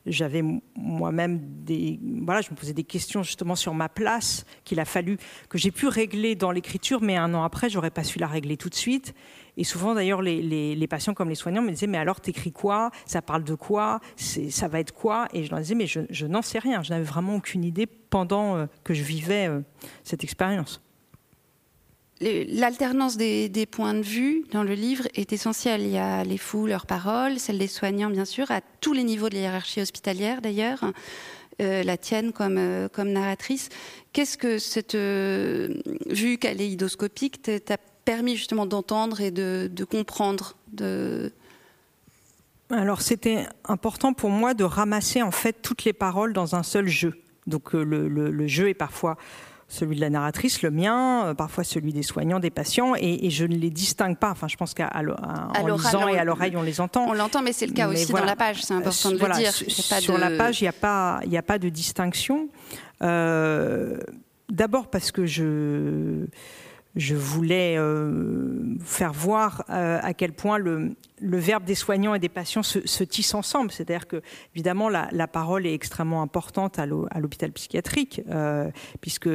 J'avais moi-même des, voilà, je me posais des questions justement sur ma place qu'il a fallu que j'ai pu régler dans l'écriture, mais un an après, j'aurais pas su la régler tout de suite. Et souvent, d'ailleurs, les, patients comme les soignants me disaient, mais alors, t'écris quoi? Ça parle de quoi? Ça va être quoi? Et je leur disais, mais je, n'en sais rien. Je n'avais vraiment aucune idée pendant euh, que je vivais euh, cette expérience. l'alternance des, points de vue dans le livre est essentielle. Il y a les fous, leurs paroles, celles des soignants, bien sûr, à tous les niveaux de la hiérarchie hospitalière, d'ailleurs, euh, la tienne comme, comme narratrice. Qu'est-ce que cette vue kaléidoscopique t'a permis justement d'entendre et de, comprendre de... Alors, c'était important pour moi de ramasser en fait toutes les paroles dans un seul jeu. Donc, le jeu est parfois celui de la narratrice, le mien, euh, parfois celui des soignants, des patients, et, je ne les distingue pas. Enfin, je pense qu'en lisant et à l'oreille, on les entend. On l'entend, mais c'est le cas aussi dans la page, c'est important de le dire. Sur la page, il n'y a, pas, a pas de distinction. Euh, d'abord parce que je je voulais euh, faire voir euh, à quel point le, verbe des soignants et des patients se, tisse ensemble. C'est-à-dire que, évidemment, la, parole est extrêmement importante à l'hôpital psychiatrique, euh, puisque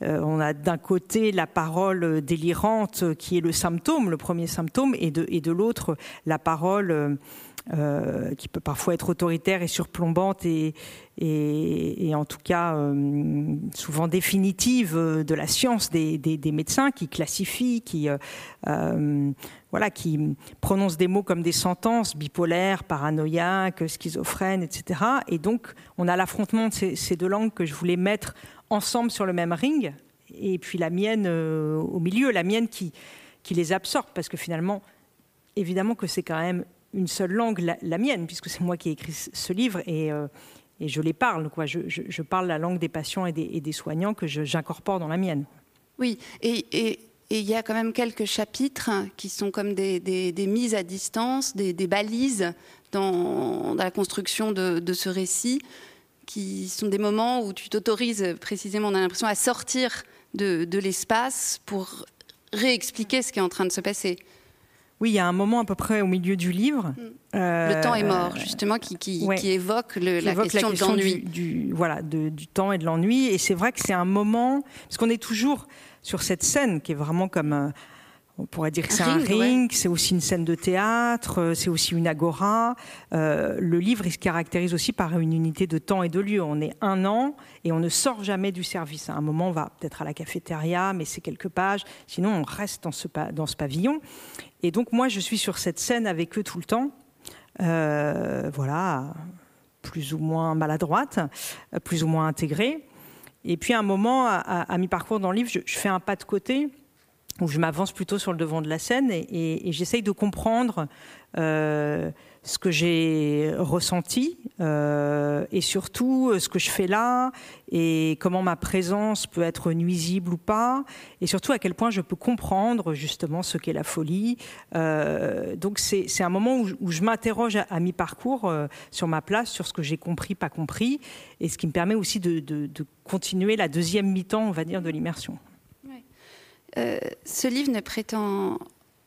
on a d'un côté la parole délirante qui est le symptôme, le premier symptôme, et de, et de l'autre la parole euh, qui peut parfois être autoritaire et surplombante et, et, en tout cas euh, souvent définitive euh, de la science des, médecins qui classifient, qui, voilà, qui prononcent des mots comme des sentences, bipolaires, paranoïaques, schizophrènes, etc. Et donc on a l'affrontement de ces, deux langues que je voulais mettre ensemble sur le même ring, et puis la mienne au milieu, la mienne qui, qui les absorbe, parce que finalement, évidemment que c'est quand même une seule langue, la, mienne, puisque c'est moi qui ai écrit ce livre et, euh, et je les parle. Quoi. Je, parle la langue des patients et des, soignants que j'incorpore dans la mienne. Oui, et il y a quand même quelques chapitres qui sont comme des, mises à distance, des, balises dans, la construction de, ce récit, qui sont des moments où tu t'autorises précisément, on a l'impression, à sortir de l'espace pour réexpliquer ce qui est en train de se passer. Oui, il y a un moment à peu près au milieu du livre. Mm. le temps est mort, justement, qui, qui, évoque, la, question de l'ennui. Du, voilà, du temps et de l'ennui. Et c'est vrai que c'est un moment, parce qu'on est toujours sur cette scène qui est vraiment comme euh, on pourrait dire que c'est un ring, c'est aussi une scène de théâtre, euh, c'est aussi une agora. Euh, le livre, il se caractérise aussi par une unité de temps et de lieu. On est un an et on ne sort jamais du service. À un moment, on va peut-être à la cafétéria, mais c'est quelques pages. Sinon, on reste dans ce, dans ce pavillon. Et donc, moi, je suis sur cette scène avec eux tout le temps. Euh, voilà, plus ou moins maladroite, plus ou moins intégrée. Et puis, à un moment, à, mi-parcours dans le livre, je, je fais un pas de côté où je m'avance plutôt sur le devant de la scène et, j'essaye de comprendre euh, ce que j'ai ressenti euh, et surtout euh, ce que je fais là et comment ma présence peut être nuisible ou pas et surtout à quel point je peux comprendre justement ce qu'est la folie. donc c'est un moment où, je m'interroge à, mi-parcours sur ma place, sur ce que j'ai compris, pas compris et ce qui me permet aussi de, de continuer la deuxième mi-temps, on va dire, de l'immersion. Euh, ce livre ne prétend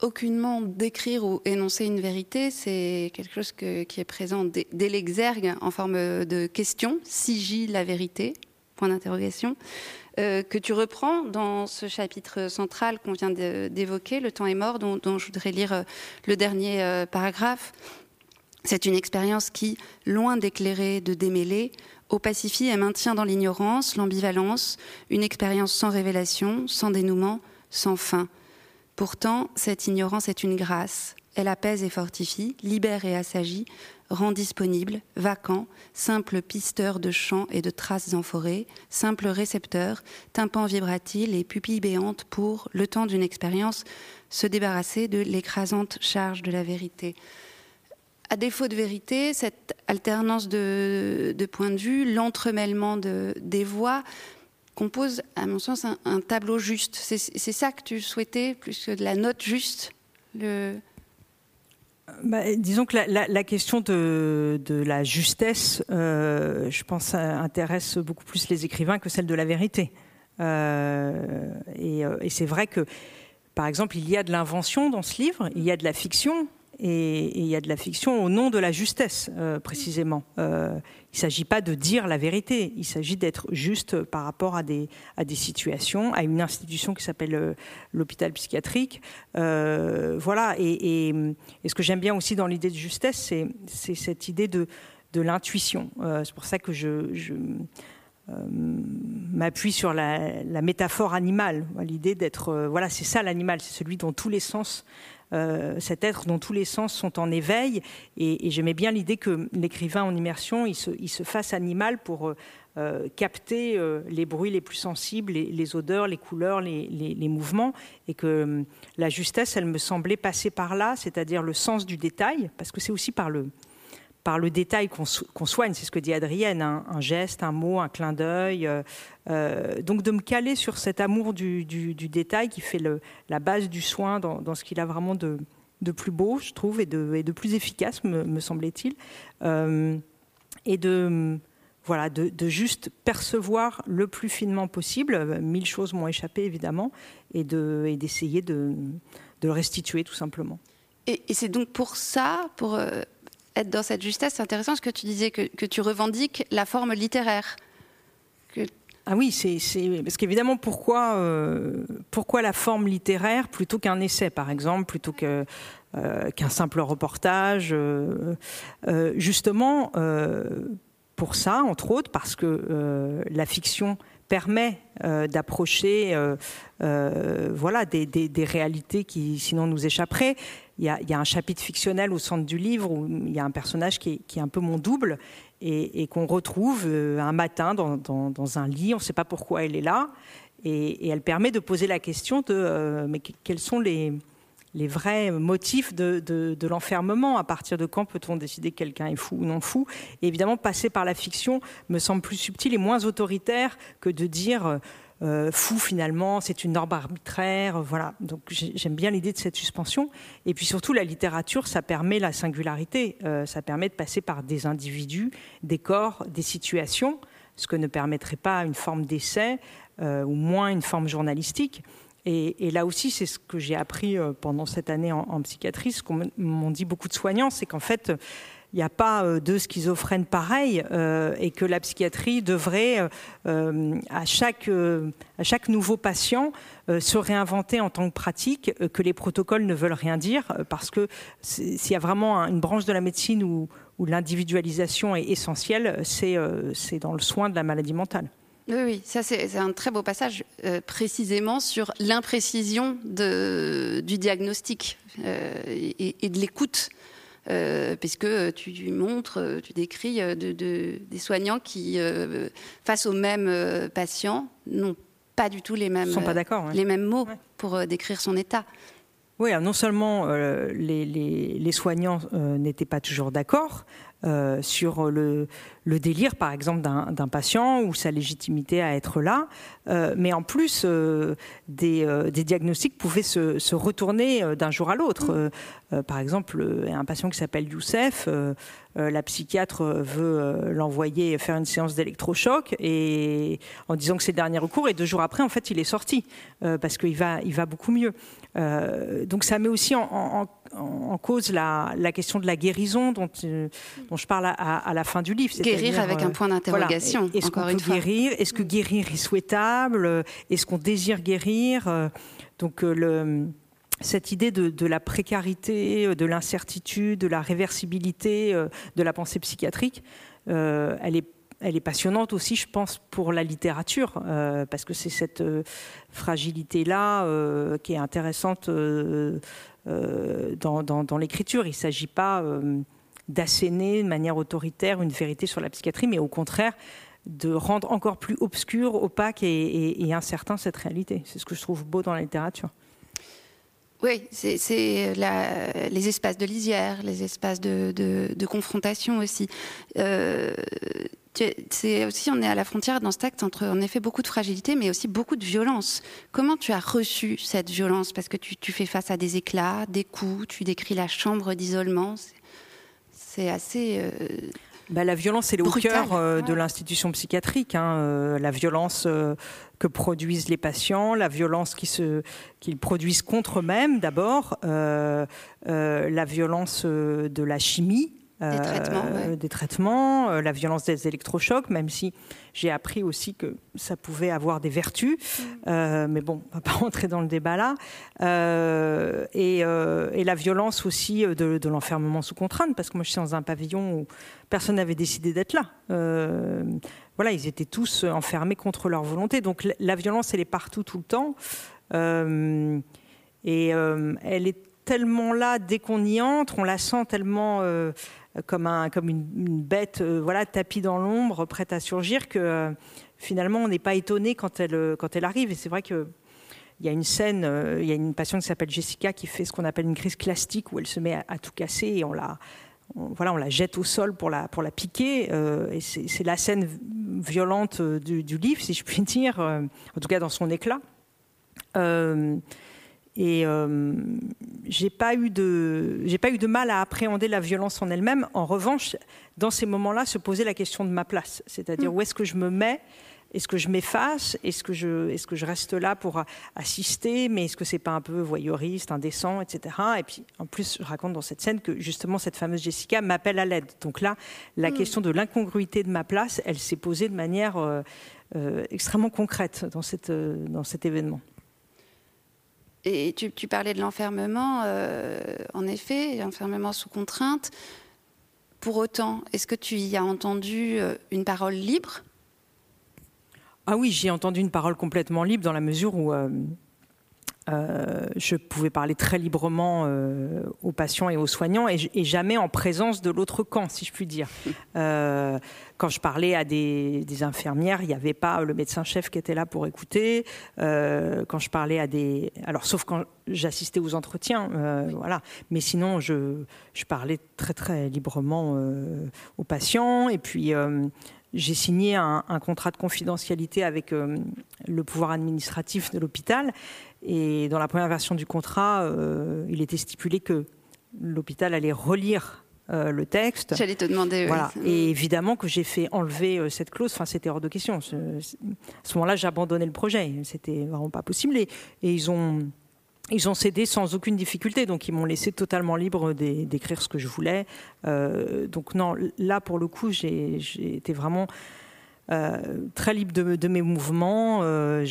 aucunement décrire ou énoncer une vérité, c'est quelque chose qui est présent dès, l'exergue en forme de question, si la vérité, point d'interrogation, euh, que tu reprends dans ce chapitre central qu'on vient d'évoquer, Le temps est mort, dont, je voudrais lire euh, le dernier paragraphe. C'est une expérience qui, loin d'éclairer, de démêler, opacifie et maintient dans l'ignorance, l'ambivalence, une expérience sans révélation, sans dénouement, sans fin. Pourtant, cette ignorance est une grâce. Elle apaise et fortifie, libère et assagit, rend disponible, vacant, simple pisteur de chants et de traces en forêt, simple récepteur, tympan vibratile et pupille béante pour, le temps d'une expérience, se débarrasser de l'écrasante charge de la vérité. À défaut de vérité, cette alternance de, points de vue, l'entremêlement des voix, compose, à mon sens, un, tableau juste. C'est ça que tu souhaitais, plus que de la note juste le... Bah, disons que la, question de, la justesse, euh, je pense, intéresse beaucoup plus les écrivains que celle de la vérité. Euh, euh, et c'est vrai que, par exemple, il y a de l'invention dans ce livre, il y a de la fiction, et, il y a de la fiction au nom de la justesse, euh, précisément. Euh, il ne s'agit pas de dire la vérité, il s'agit d'être juste par rapport à des, à des situations, à une institution qui s'appelle euh, l'hôpital psychiatrique. voilà, et, ce que j'aime bien aussi dans l'idée de justesse, c'est cette idée de, de l'intuition. c'est pour ça que je m'appuie sur la, métaphore animale, l'idée d'être, voilà, c'est ça l'animal, c'est celui dont tous les sens cet être dont tous les sens sont en éveil. Et, j'aimais bien l'idée que l'écrivain en immersion, il se, fasse animal pour euh, capter euh, les bruits les plus sensibles, les, odeurs, les couleurs, les, mouvements, et que hum, la justesse, elle me semblait passer par là, c'est-à-dire le sens du détail, parce que c'est aussi par le, par le détail qu'on soigne, c'est ce que dit Adrienne, hein, un geste, un mot, un clin d'œil. Euh, donc de me caler sur cet amour du, détail qui fait la base du soin dans, ce qu'il a vraiment de, plus beau, je trouve, et de, de plus efficace, me, semblait-il. et de voilà, de, juste percevoir le plus finement possible. Mille choses m'ont échappé, évidemment, et d'essayer de, de, le restituer, tout simplement. Et, c'est donc pour ça, pour euh, être dans cette justesse, c'est intéressant ce que tu disais, que, tu revendiques la forme littéraire. Ah oui, c'est parce qu'évidemment, pourquoi, euh, pourquoi la forme littéraire plutôt qu'un essai, par exemple, plutôt euh, qu'un simple reportage Justement, pour ça, entre autres, parce que euh, la fiction permet euh, d'approcher euh, voilà, des, réalités qui sinon nous échapperaient. Il y, a, un chapitre fictionnel au centre du livre où il y a un personnage qui est, un peu mon double et, qu'on retrouve un matin dans, un lit. On ne sait pas pourquoi elle est là. Et, elle permet de poser la question de mais quels sont les, vrais motifs de, l'enfermement? À partir de quand peut-on décider que quelqu'un est fou ou non fou? Évidemment, passer par la fiction me semble plus subtil et moins autoritaire que de dire euh, fou finalement, c'est une norme arbitraire. Voilà. Donc j'aime bien l'idée de cette suspension. Et puis surtout, la littérature, ça permet la singularité. Euh, ça permet de passer par des individus, des corps, des situations, ce que ne permettrait pas une forme d'essai euh, ou moins une forme journalistique. Et, là aussi, c'est ce que j'ai appris euh, pendant cette année en, psychiatrie, ce qu'on m'ont dit beaucoup de soignants, c'est qu'en fait, n'y a pas euh, de schizophrènes pareils euh, et que la psychiatrie devrait, à, chaque, à chaque nouveau patient, se réinventer en tant que pratique, que les protocoles ne veulent rien dire, parce que s'il y a vraiment une branche de la médecine où, l'individualisation est essentielle, c'est dans le soin de la maladie mentale. Oui, ça c'est un très beau passage euh, précisément sur l'imprécision du diagnostic euh, et, de l'écoute. Euh, puisque tu, montres, tu décris des soignants qui, face aux mêmes patients, n'ont pas du tout les mêmes, les mêmes mots pour décrire son état. Oui, non seulement les, soignants n'étaient pas toujours d'accord, euh, sur le, délire, par exemple, d'un patient ou sa légitimité à être là. Euh, mais en plus, euh, des, diagnostics pouvaient se, retourner d'un jour à l'autre. Mm. par exemple, un patient qui s'appelle Youssef, la psychiatre veut l'envoyer faire une séance d'électrochoc et en disant que c'est le dernier recours. Et deux jours après, en fait, il est sorti parce qu'il va, il va beaucoup mieux. donc ça met aussi en, cause la, question de la guérison dont, dont je parle à, la fin du livre. Guérir avec un point d'interrogation. Est-ce qu'on peut guérir Est-ce que guérir est souhaitable Est-ce qu'on désire guérir Donc euh, le cette idée de, la précarité, de l'incertitude, de la réversibilité euh, de la pensée psychiatrique, euh, elle, est, elle est passionnante aussi, je pense, pour la littérature, parce que c'est cette fragilité-là qui est intéressante dans, dans l'écriture. Il ne s'agit pas d'asséner de manière autoritaire une vérité sur la psychiatrie, mais au contraire de rendre encore plus obscure, opaque et, incertain cette réalité. C'est ce que je trouve beau dans la littérature. Oui, c'est les espaces de lisière, les espaces de, confrontation aussi. Euh, c'est aussi, on est à la frontière dans ce texte entre en effet beaucoup de fragilité, mais aussi beaucoup de violence. Comment tu as reçu cette violence? Parce que tu, tu, fais face à des éclats, des coups, tu décris la chambre d'isolement. C'est assez. Euh, bah, la violence, c'est le cœur euh, de l'institution psychiatrique. Hein, euh, la violence que produisent les patients, la violence qu'ils produisent contre eux-mêmes d'abord, la violence de la chimie, des traitements, des traitements la violence des électrochocs, même si j'ai appris aussi que ça pouvait avoir des vertus. Mm. mais bon, on va pas rentrer dans le débat là. Et, et, la violence aussi de, de l'enfermement sous contrainte, parce que moi je suis dans un pavillon où personne n'avait décidé d'être là voilà, ils étaient tous enfermés contre leur volonté. Donc la violence, elle est partout, tout le temps. Euh, et euh, elle est tellement là dès qu'on y entre, on la sent tellement euh, comme, un, comme une, bête, voilà, tapis dans l'ombre, prête à surgir, que finalement on n'est pas étonné quand elle, quand elle arrive. Et c'est vrai que il y a une scène, il y a une patiente qui s'appelle Jessica qui fait ce qu'on appelle une crise plastique où elle se met à, tout casser et on la, voilà, on la jette au sol pour la, pour la piquer. Euh, et c'est la scène violente euh, du, livre, si je puis dire, euh, en tout cas dans son éclat. Et j'ai pas eu de j'ai pas eu de mal à appréhender la violence en elle-même. En revanche, dans ces moments-là, se poser la question de ma place, c'est-à-dire mmh. où est-ce que je me mets? Est-ce que je m'efface? Est-ce que je, est que je reste là pour assister? Mais est-ce que c'est pas un peu voyeuriste, indécent, etc. Et puis, en plus, je raconte dans cette scène que justement cette fameuse Jessica m'appelle à l'aide. Donc là, la hmm. question de l'incongruité de ma place, elle s'est posée de manière euh, euh, extrêmement concrète dans, cette, euh, dans cet événement. Et tu, parlais de l'enfermement, en effet, l'enfermement sous contrainte. Pour autant, est-ce que tu y as entendu une parole libre? Ah oui, j'ai entendu une parole complètement libre dans la mesure où euh, euh, je pouvais parler très librement euh, aux patients et aux soignants et, jamais en présence de l'autre camp, si je puis dire. quand je parlais à des, infirmières, il n'y avait pas le médecin-chef qui était là pour écouter. quand je parlais à des... Alors, sauf quand j'assistais aux entretiens, voilà. Mais sinon, je, je, parlais très, très librement aux patients. Et puis j'ai signé un, contrat de confidentialité avec euh, le pouvoir administratif de l'hôpital. Et dans la première version du contrat, euh, il était stipulé que l'hôpital allait relire euh, le texte. J'allais te demander. Voilà. Et évidemment que j'ai fait enlever cette clause. Enfin, c'était hors de question. à ce moment-là, j'ai abandonné le projet. C'était vraiment pas possible. et ils ont ils ont cédé sans aucune difficulté, donc ils m'ont laissé totalement libre d'écrire ce que je voulais. Euh, donc non, là pour le coup, j'ai été vraiment euh, très libre de, mes mouvements. Euh,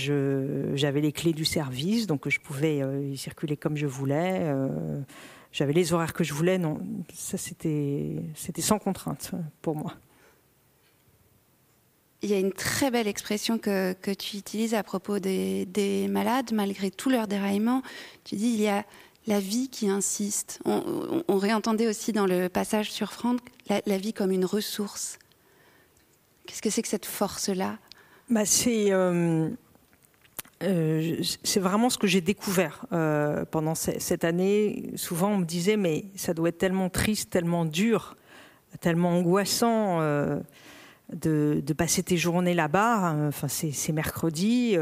j'avais les clés du service, donc je pouvais y circuler comme je voulais. J'avais les horaires que je voulais. Non, ça c'était sans contrainte pour moi il y a une très belle expression que, que tu utilises à propos des, des, malades, malgré tout leur déraillement. Tu dis il y a la vie qui insiste. On, réentendait aussi dans le passage sur Franck la, vie comme une ressource. Qu'est-ce que c'est que cette force-là? Bah C'est euh, euh, c'est vraiment ce que j'ai découvert euh, pendant cette année. Souvent, on me disait, mais ça doit être tellement triste, tellement dur, tellement angoissant de, passer tes journées là-bas. Enfin, c'est mercredi.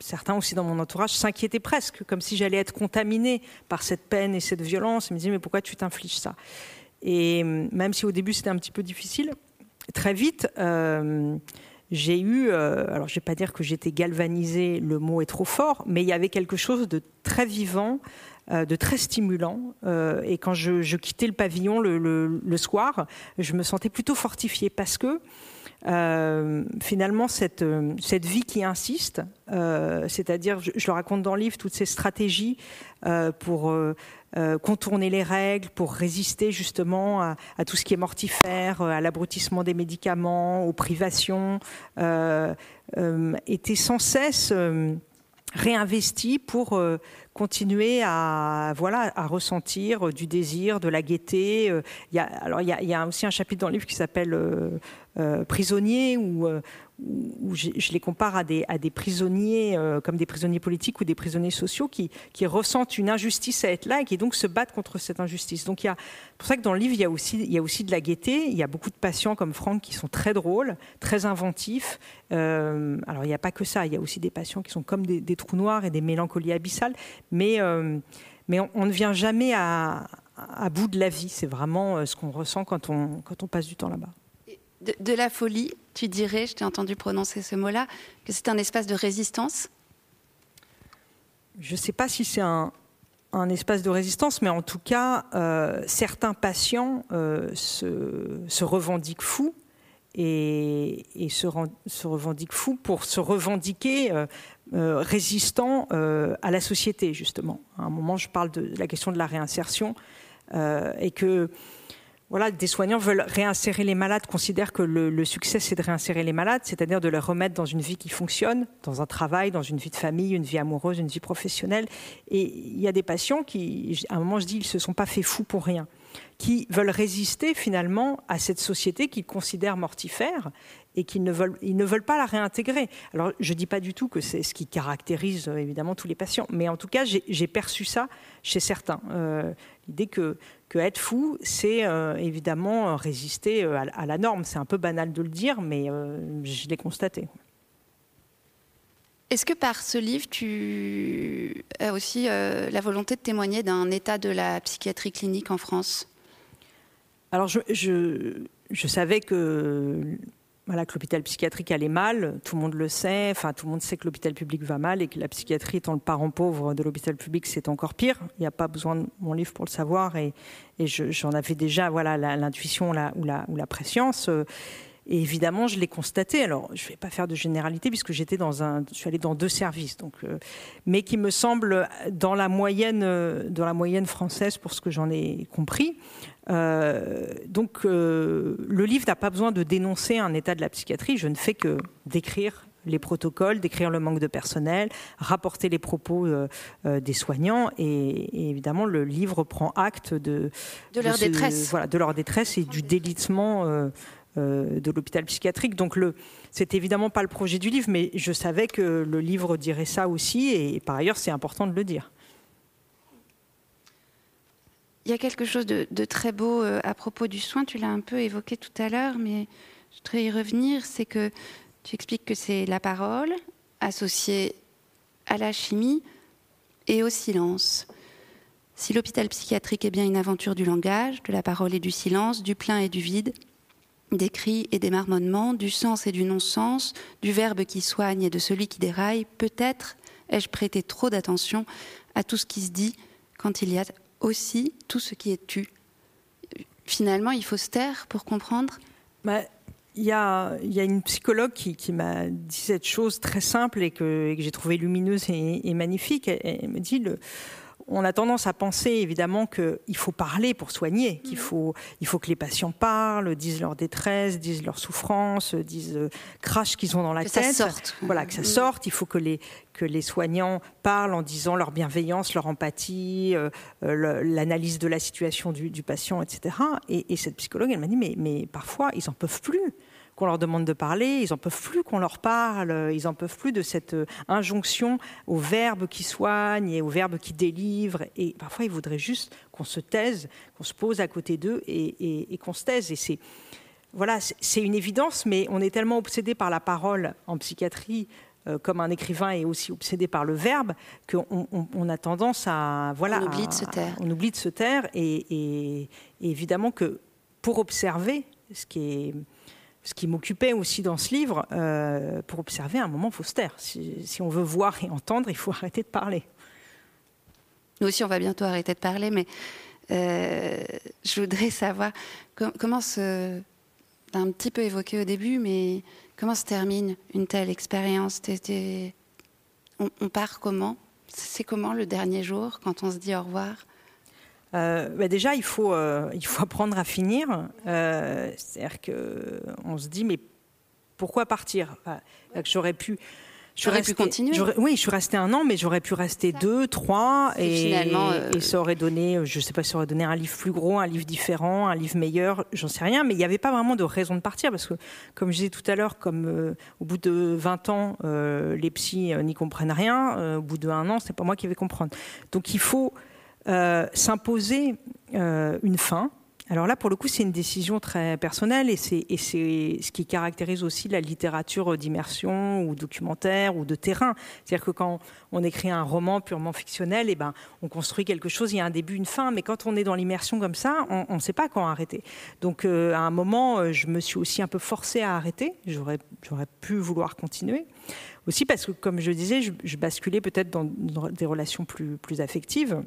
Certains aussi dans mon entourage s'inquiétaient presque, comme si j'allais être contaminée par cette peine et cette violence. Ils me disaient mais pourquoi tu t'infliges ça? Et même si au début c'était un petit peu difficile, très vite. Euh, j'ai eu, euh, alors je vais pas dire que j'étais galvanisée, le mot est trop fort, mais il y avait quelque chose de très vivant, euh, de très stimulant. Et quand je, quittais le pavillon le, soir, je me sentais plutôt fortifiée parce que finalement, cette, cette vie qui insiste, c'est-à-dire, je, le raconte dans le livre, toutes ces stratégies pour contourner les règles, pour résister justement à, tout ce qui est mortifère, à l'abrutissement des médicaments, aux privations, étaient sans cesse réinvesties pour continuer à voilà à ressentir du désir, de la gaieté. Euh, il y a, alors il y, a, aussi un chapitre dans le livre qui s'appelle euh, euh, Prisonnier où, je, les compare à des, prisonniers, euh, comme des prisonniers politiques ou des prisonniers sociaux, qui, ressentent une injustice à être là et qui donc se battent contre cette injustice. Donc, il y a, pour ça que dans le livre, il y, a aussi, il y a aussi de la gaieté. Il y a beaucoup de patients comme Franck qui sont très drôles, très inventifs. Euh, alors, il n'y a pas que ça. Il y a aussi des patients qui sont comme des, trous noirs et des mélancolies abyssales. Mais, euh, mais on, ne vient jamais à, à bout de la vie. C'est vraiment ce qu'on ressent quand on, quand on passe du temps là-bas. de, la folie, tu dirais, je t'ai entendu prononcer ce mot-là, que c'est un espace de résistance? Je ne sais pas si c'est un, un espace de résistance, mais en tout cas, certains patients se, revendiquent fous et, se, revendiquent fous pour se revendiquer résistants à la société, justement. À un moment, je parle de la question de la réinsertion et que voilà, des soignants veulent réinsérer les malades, considèrent que le, succès, c'est de réinsérer les malades, c'est-à-dire de les remettre dans une vie qui fonctionne, dans un travail, dans une vie de famille, une vie amoureuse, une vie professionnelle. Et il y a des patients qui, à un moment, je dis, ils ne se sont pas fait fous pour rien qui veulent résister finalement à cette société qu'ils considèrent mortifère et qu'ils ne veulent, ils ne veulent pas la réintégrer. Alors je ne dis pas du tout que c'est ce qui caractérise euh, évidemment tous les patients, mais en tout cas j'ai perçu ça chez certains. Euh, l'idée que, que, être fou, c'est euh, évidemment résister à, la norme. C'est un peu banal de le dire, mais je l'ai constaté. Est-ce que par ce livre, tu as aussi la volonté de témoigner d'un état de la psychiatrie clinique en France? Alors, je, savais que, voilà, que l'hôpital psychiatrique allait mal, tout le monde le sait, enfin, tout le monde sait que l'hôpital public va mal et que la psychiatrie étant le parent pauvre de l'hôpital public, c'est encore pire. Il n'y a pas besoin de mon livre pour le savoir et, j'en avais déjà voilà, l'intuition ou la, ou la préscience. Et évidemment, je l'ai constaté. Alors, je ne vais pas faire de généralité puisque j'étais dans un, je suis allée dans deux services, donc, euh, mais qui me semble dans la moyenne, euh, dans la moyenne française pour ce que j'en ai compris. Euh, donc, le livre n'a pas besoin de dénoncer un état de la psychiatrie. Je ne fais que décrire les protocoles, décrire le manque de personnel, rapporter les propos des soignants et, évidemment le livre prend acte de, de leur détresse, voilà, de leur détresse et du délitement euh, de l'hôpital psychiatrique. Donc le, c'est évidemment pas le projet du livre, mais je savais que le livre dirait ça aussi, et par ailleurs c'est important de le dire. Il y a quelque chose de, très beau euh, à propos du soin, tu l'as un peu évoqué tout à l'heure, mais je voudrais y revenir, c'est que tu expliques que c'est la parole associée à la chimie et au silence. Si l'hôpital psychiatrique est bien une aventure du langage, de la parole et du silence, du plein et du vide, des cris et des marmonnements, du sens et du non-sens, du verbe qui soigne et de celui qui déraille, peut-être ai-je prêté trop d'attention à tout ce qui se dit quand il y a aussi tout ce qui est tu. Finalement, il faut se taire pour comprendre bah, il y, a, une psychologue qui, m'a dit cette chose très simple et que, j'ai trouvée lumineuse et, magnifique. Elle, me dit le, on a tendance à penser évidemment qu'il faut parler pour soigner, qu'il mhm. faut, il faut que les patients parlent, disent leur détresse, disent leur souffrance, disent euh, crash qu'ils ont dans la tête. Que ça sorte. Voilà, que ça mhm. sorte. Il faut que les, que les soignants parlent en disant leur bienveillance, leur empathie, euh, euh, l'analyse de la situation du, patient, etc. Et, cette psychologue, elle m'a dit, mais, mais parfois, ils n'en peuvent plus qu'on leur demande de parler, ils en peuvent plus qu'on leur parle, ils en peuvent plus de cette euh, injonction au verbe qui soigne et au verbe qui délivre. Et parfois, ils voudraient juste qu'on se taise, qu'on se pose à côté d'eux et, qu'on se taise. Et c'est voilà, c'est une évidence, mais on est tellement obsédé par la parole en psychiatrie euh, comme un écrivain est aussi obsédé par le verbe, qu'on a tendance à voilà, on oublie de se taire. on oublie de se taire, et, et évidemment que pour observer, ce qui est ce qui m'occupait aussi dans ce livre, euh, pour observer, un moment, il. Si, on veut voir et entendre, il faut arrêter de parler. Nous aussi, on va bientôt arrêter de parler, mais euh, je voudrais savoir comment se. un petit peu évoqué au début, mais comment se termine une telle expérience? On part comment? C'est comment le dernier jour, quand on se dit au revoir? Euh, bah déjà, il faut, euh, il faut apprendre à finir. Euh, C'est-à-dire qu'on se dit, mais pourquoi partir? J'aurais pu. J'aurais pu continuer. Oui, je suis restée un an, mais j'aurais pu rester deux, trois, et, finalement, et ça aurait donné, je ne sais pas, ça aurait donné un livre plus gros, un livre différent, un livre meilleur, j'en sais rien, mais il n'y avait pas vraiment de raison de partir, parce que, comme je disais tout à l'heure, comme au bout de 20 ans, les psys n'y comprennent rien, au bout de un an, c'est pas moi qui vais comprendre. Donc il faut s'imposer euh, une fin. Alors là, pour le coup, c'est une décision très personnelle et c'est ce qui caractérise aussi la littérature d'immersion ou documentaire ou de terrain. C'est-à-dire que quand on écrit un roman purement fictionnel, et eh ben, on construit quelque chose, il y a un début, une fin, mais quand on est dans l'immersion comme ça, on ne sait pas quand arrêter. Donc euh, à un moment, je me suis aussi un peu forcée à arrêter. J'aurais pu vouloir continuer. Aussi parce que, comme je disais, je, basculais peut-être dans, des relations plus affectives.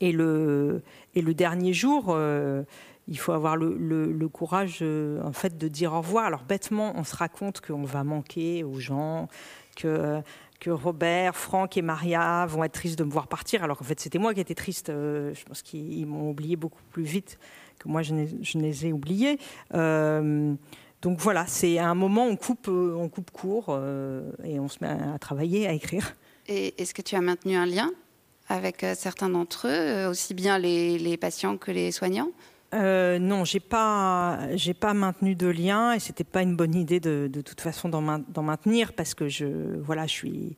Et le, dernier jour, euh, il faut avoir le, courage euh, en fait de dire au revoir. Alors bêtement, on se raconte qu'on va manquer aux gens, que Robert, Franck et Maria vont être tristes de me voir partir, alors qu'en fait c'était moi qui étais triste. Euh, je pense qu'ils m'ont oublié beaucoup plus vite que moi je, je les ai oubliés. donc voilà, c'est un moment on coupe, on coupe court et on se met à travailler, à écrire. Et est-ce que tu as maintenu un lien? Avec euh, certains d'entre eux, euh, aussi bien les, patients que les soignants? Euh, non, j'ai pas, j'ai pas maintenu de lien et c'était pas une bonne idée de, de toute façon d'en, maintenir parce que je, voilà, je suis,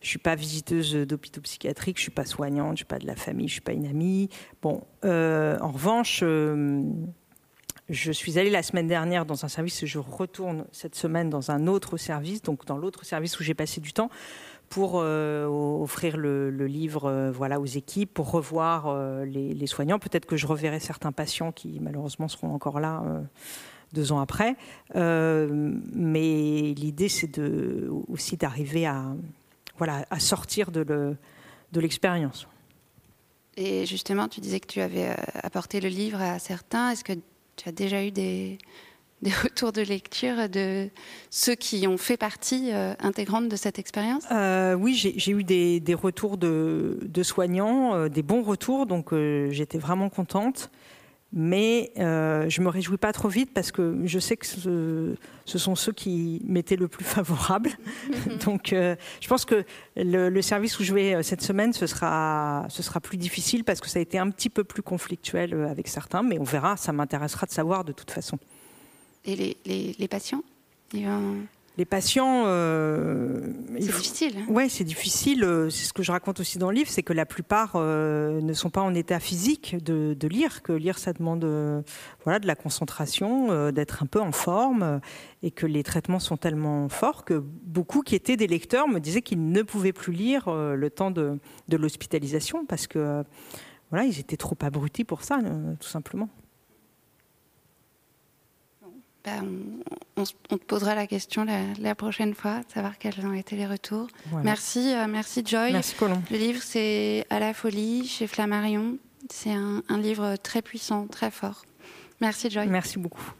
je suis pas visiteuse d'hôpitaux psychiatriques, je suis pas soignante, je suis pas de la famille, je suis pas une amie. Bon, en revanche, je suis allée la semaine dernière dans un service et je retourne cette semaine dans un autre service, donc dans l'autre service où j'ai passé du temps pour euh, offrir le, livre euh, voilà, aux équipes, pour revoir euh, les, soignants. Peut-être que je reverrai certains patients qui malheureusement seront encore là deux ans après. mais l'idée, c'est aussi d'arriver à, voilà, à sortir de l'expérience. Et justement, tu disais que tu avais apporté le livre à certains. Est-ce que tu as déjà eu des, des retours de lecture de ceux qui ont fait partie euh, intégrante de cette expérience? Euh, Oui, j'ai eu des, retours de, soignants, euh, des bons retours, donc j'étais vraiment contente. Mais je me réjouis pas trop vite parce que je sais que ce, sont ceux qui m'étaient le plus favorable. donc je pense que le, service où je vais cette semaine, ce sera, ce sera plus difficile parce que ça a été un petit peu plus conflictuel avec certains, mais on verra, ça m'intéressera de savoir de toute façon. Et les, patients Les patients. Euh, c'est difficile. Hein. oui, c'est difficile. Euh, c'est ce que je raconte aussi dans le livre, c'est que la plupart euh, ne sont pas en état physique de, lire, que lire, ça demande voilà, de la concentration, d'être un peu en forme, et que les traitements sont tellement forts que beaucoup qui étaient des lecteurs me disaient qu'ils ne pouvaient plus lire le temps de, de l'hospitalisation parce que voilà, ils étaient trop abrutis pour ça, tout simplement. Bah, on, te posera la question la, prochaine fois, savoir quels ont été les retours. Merci, euh, merci Joy. Merci Colomb. Le livre, c'est À la folie chez Flammarion. C'est un livre très puissant, très fort. Merci Joy. Merci beaucoup.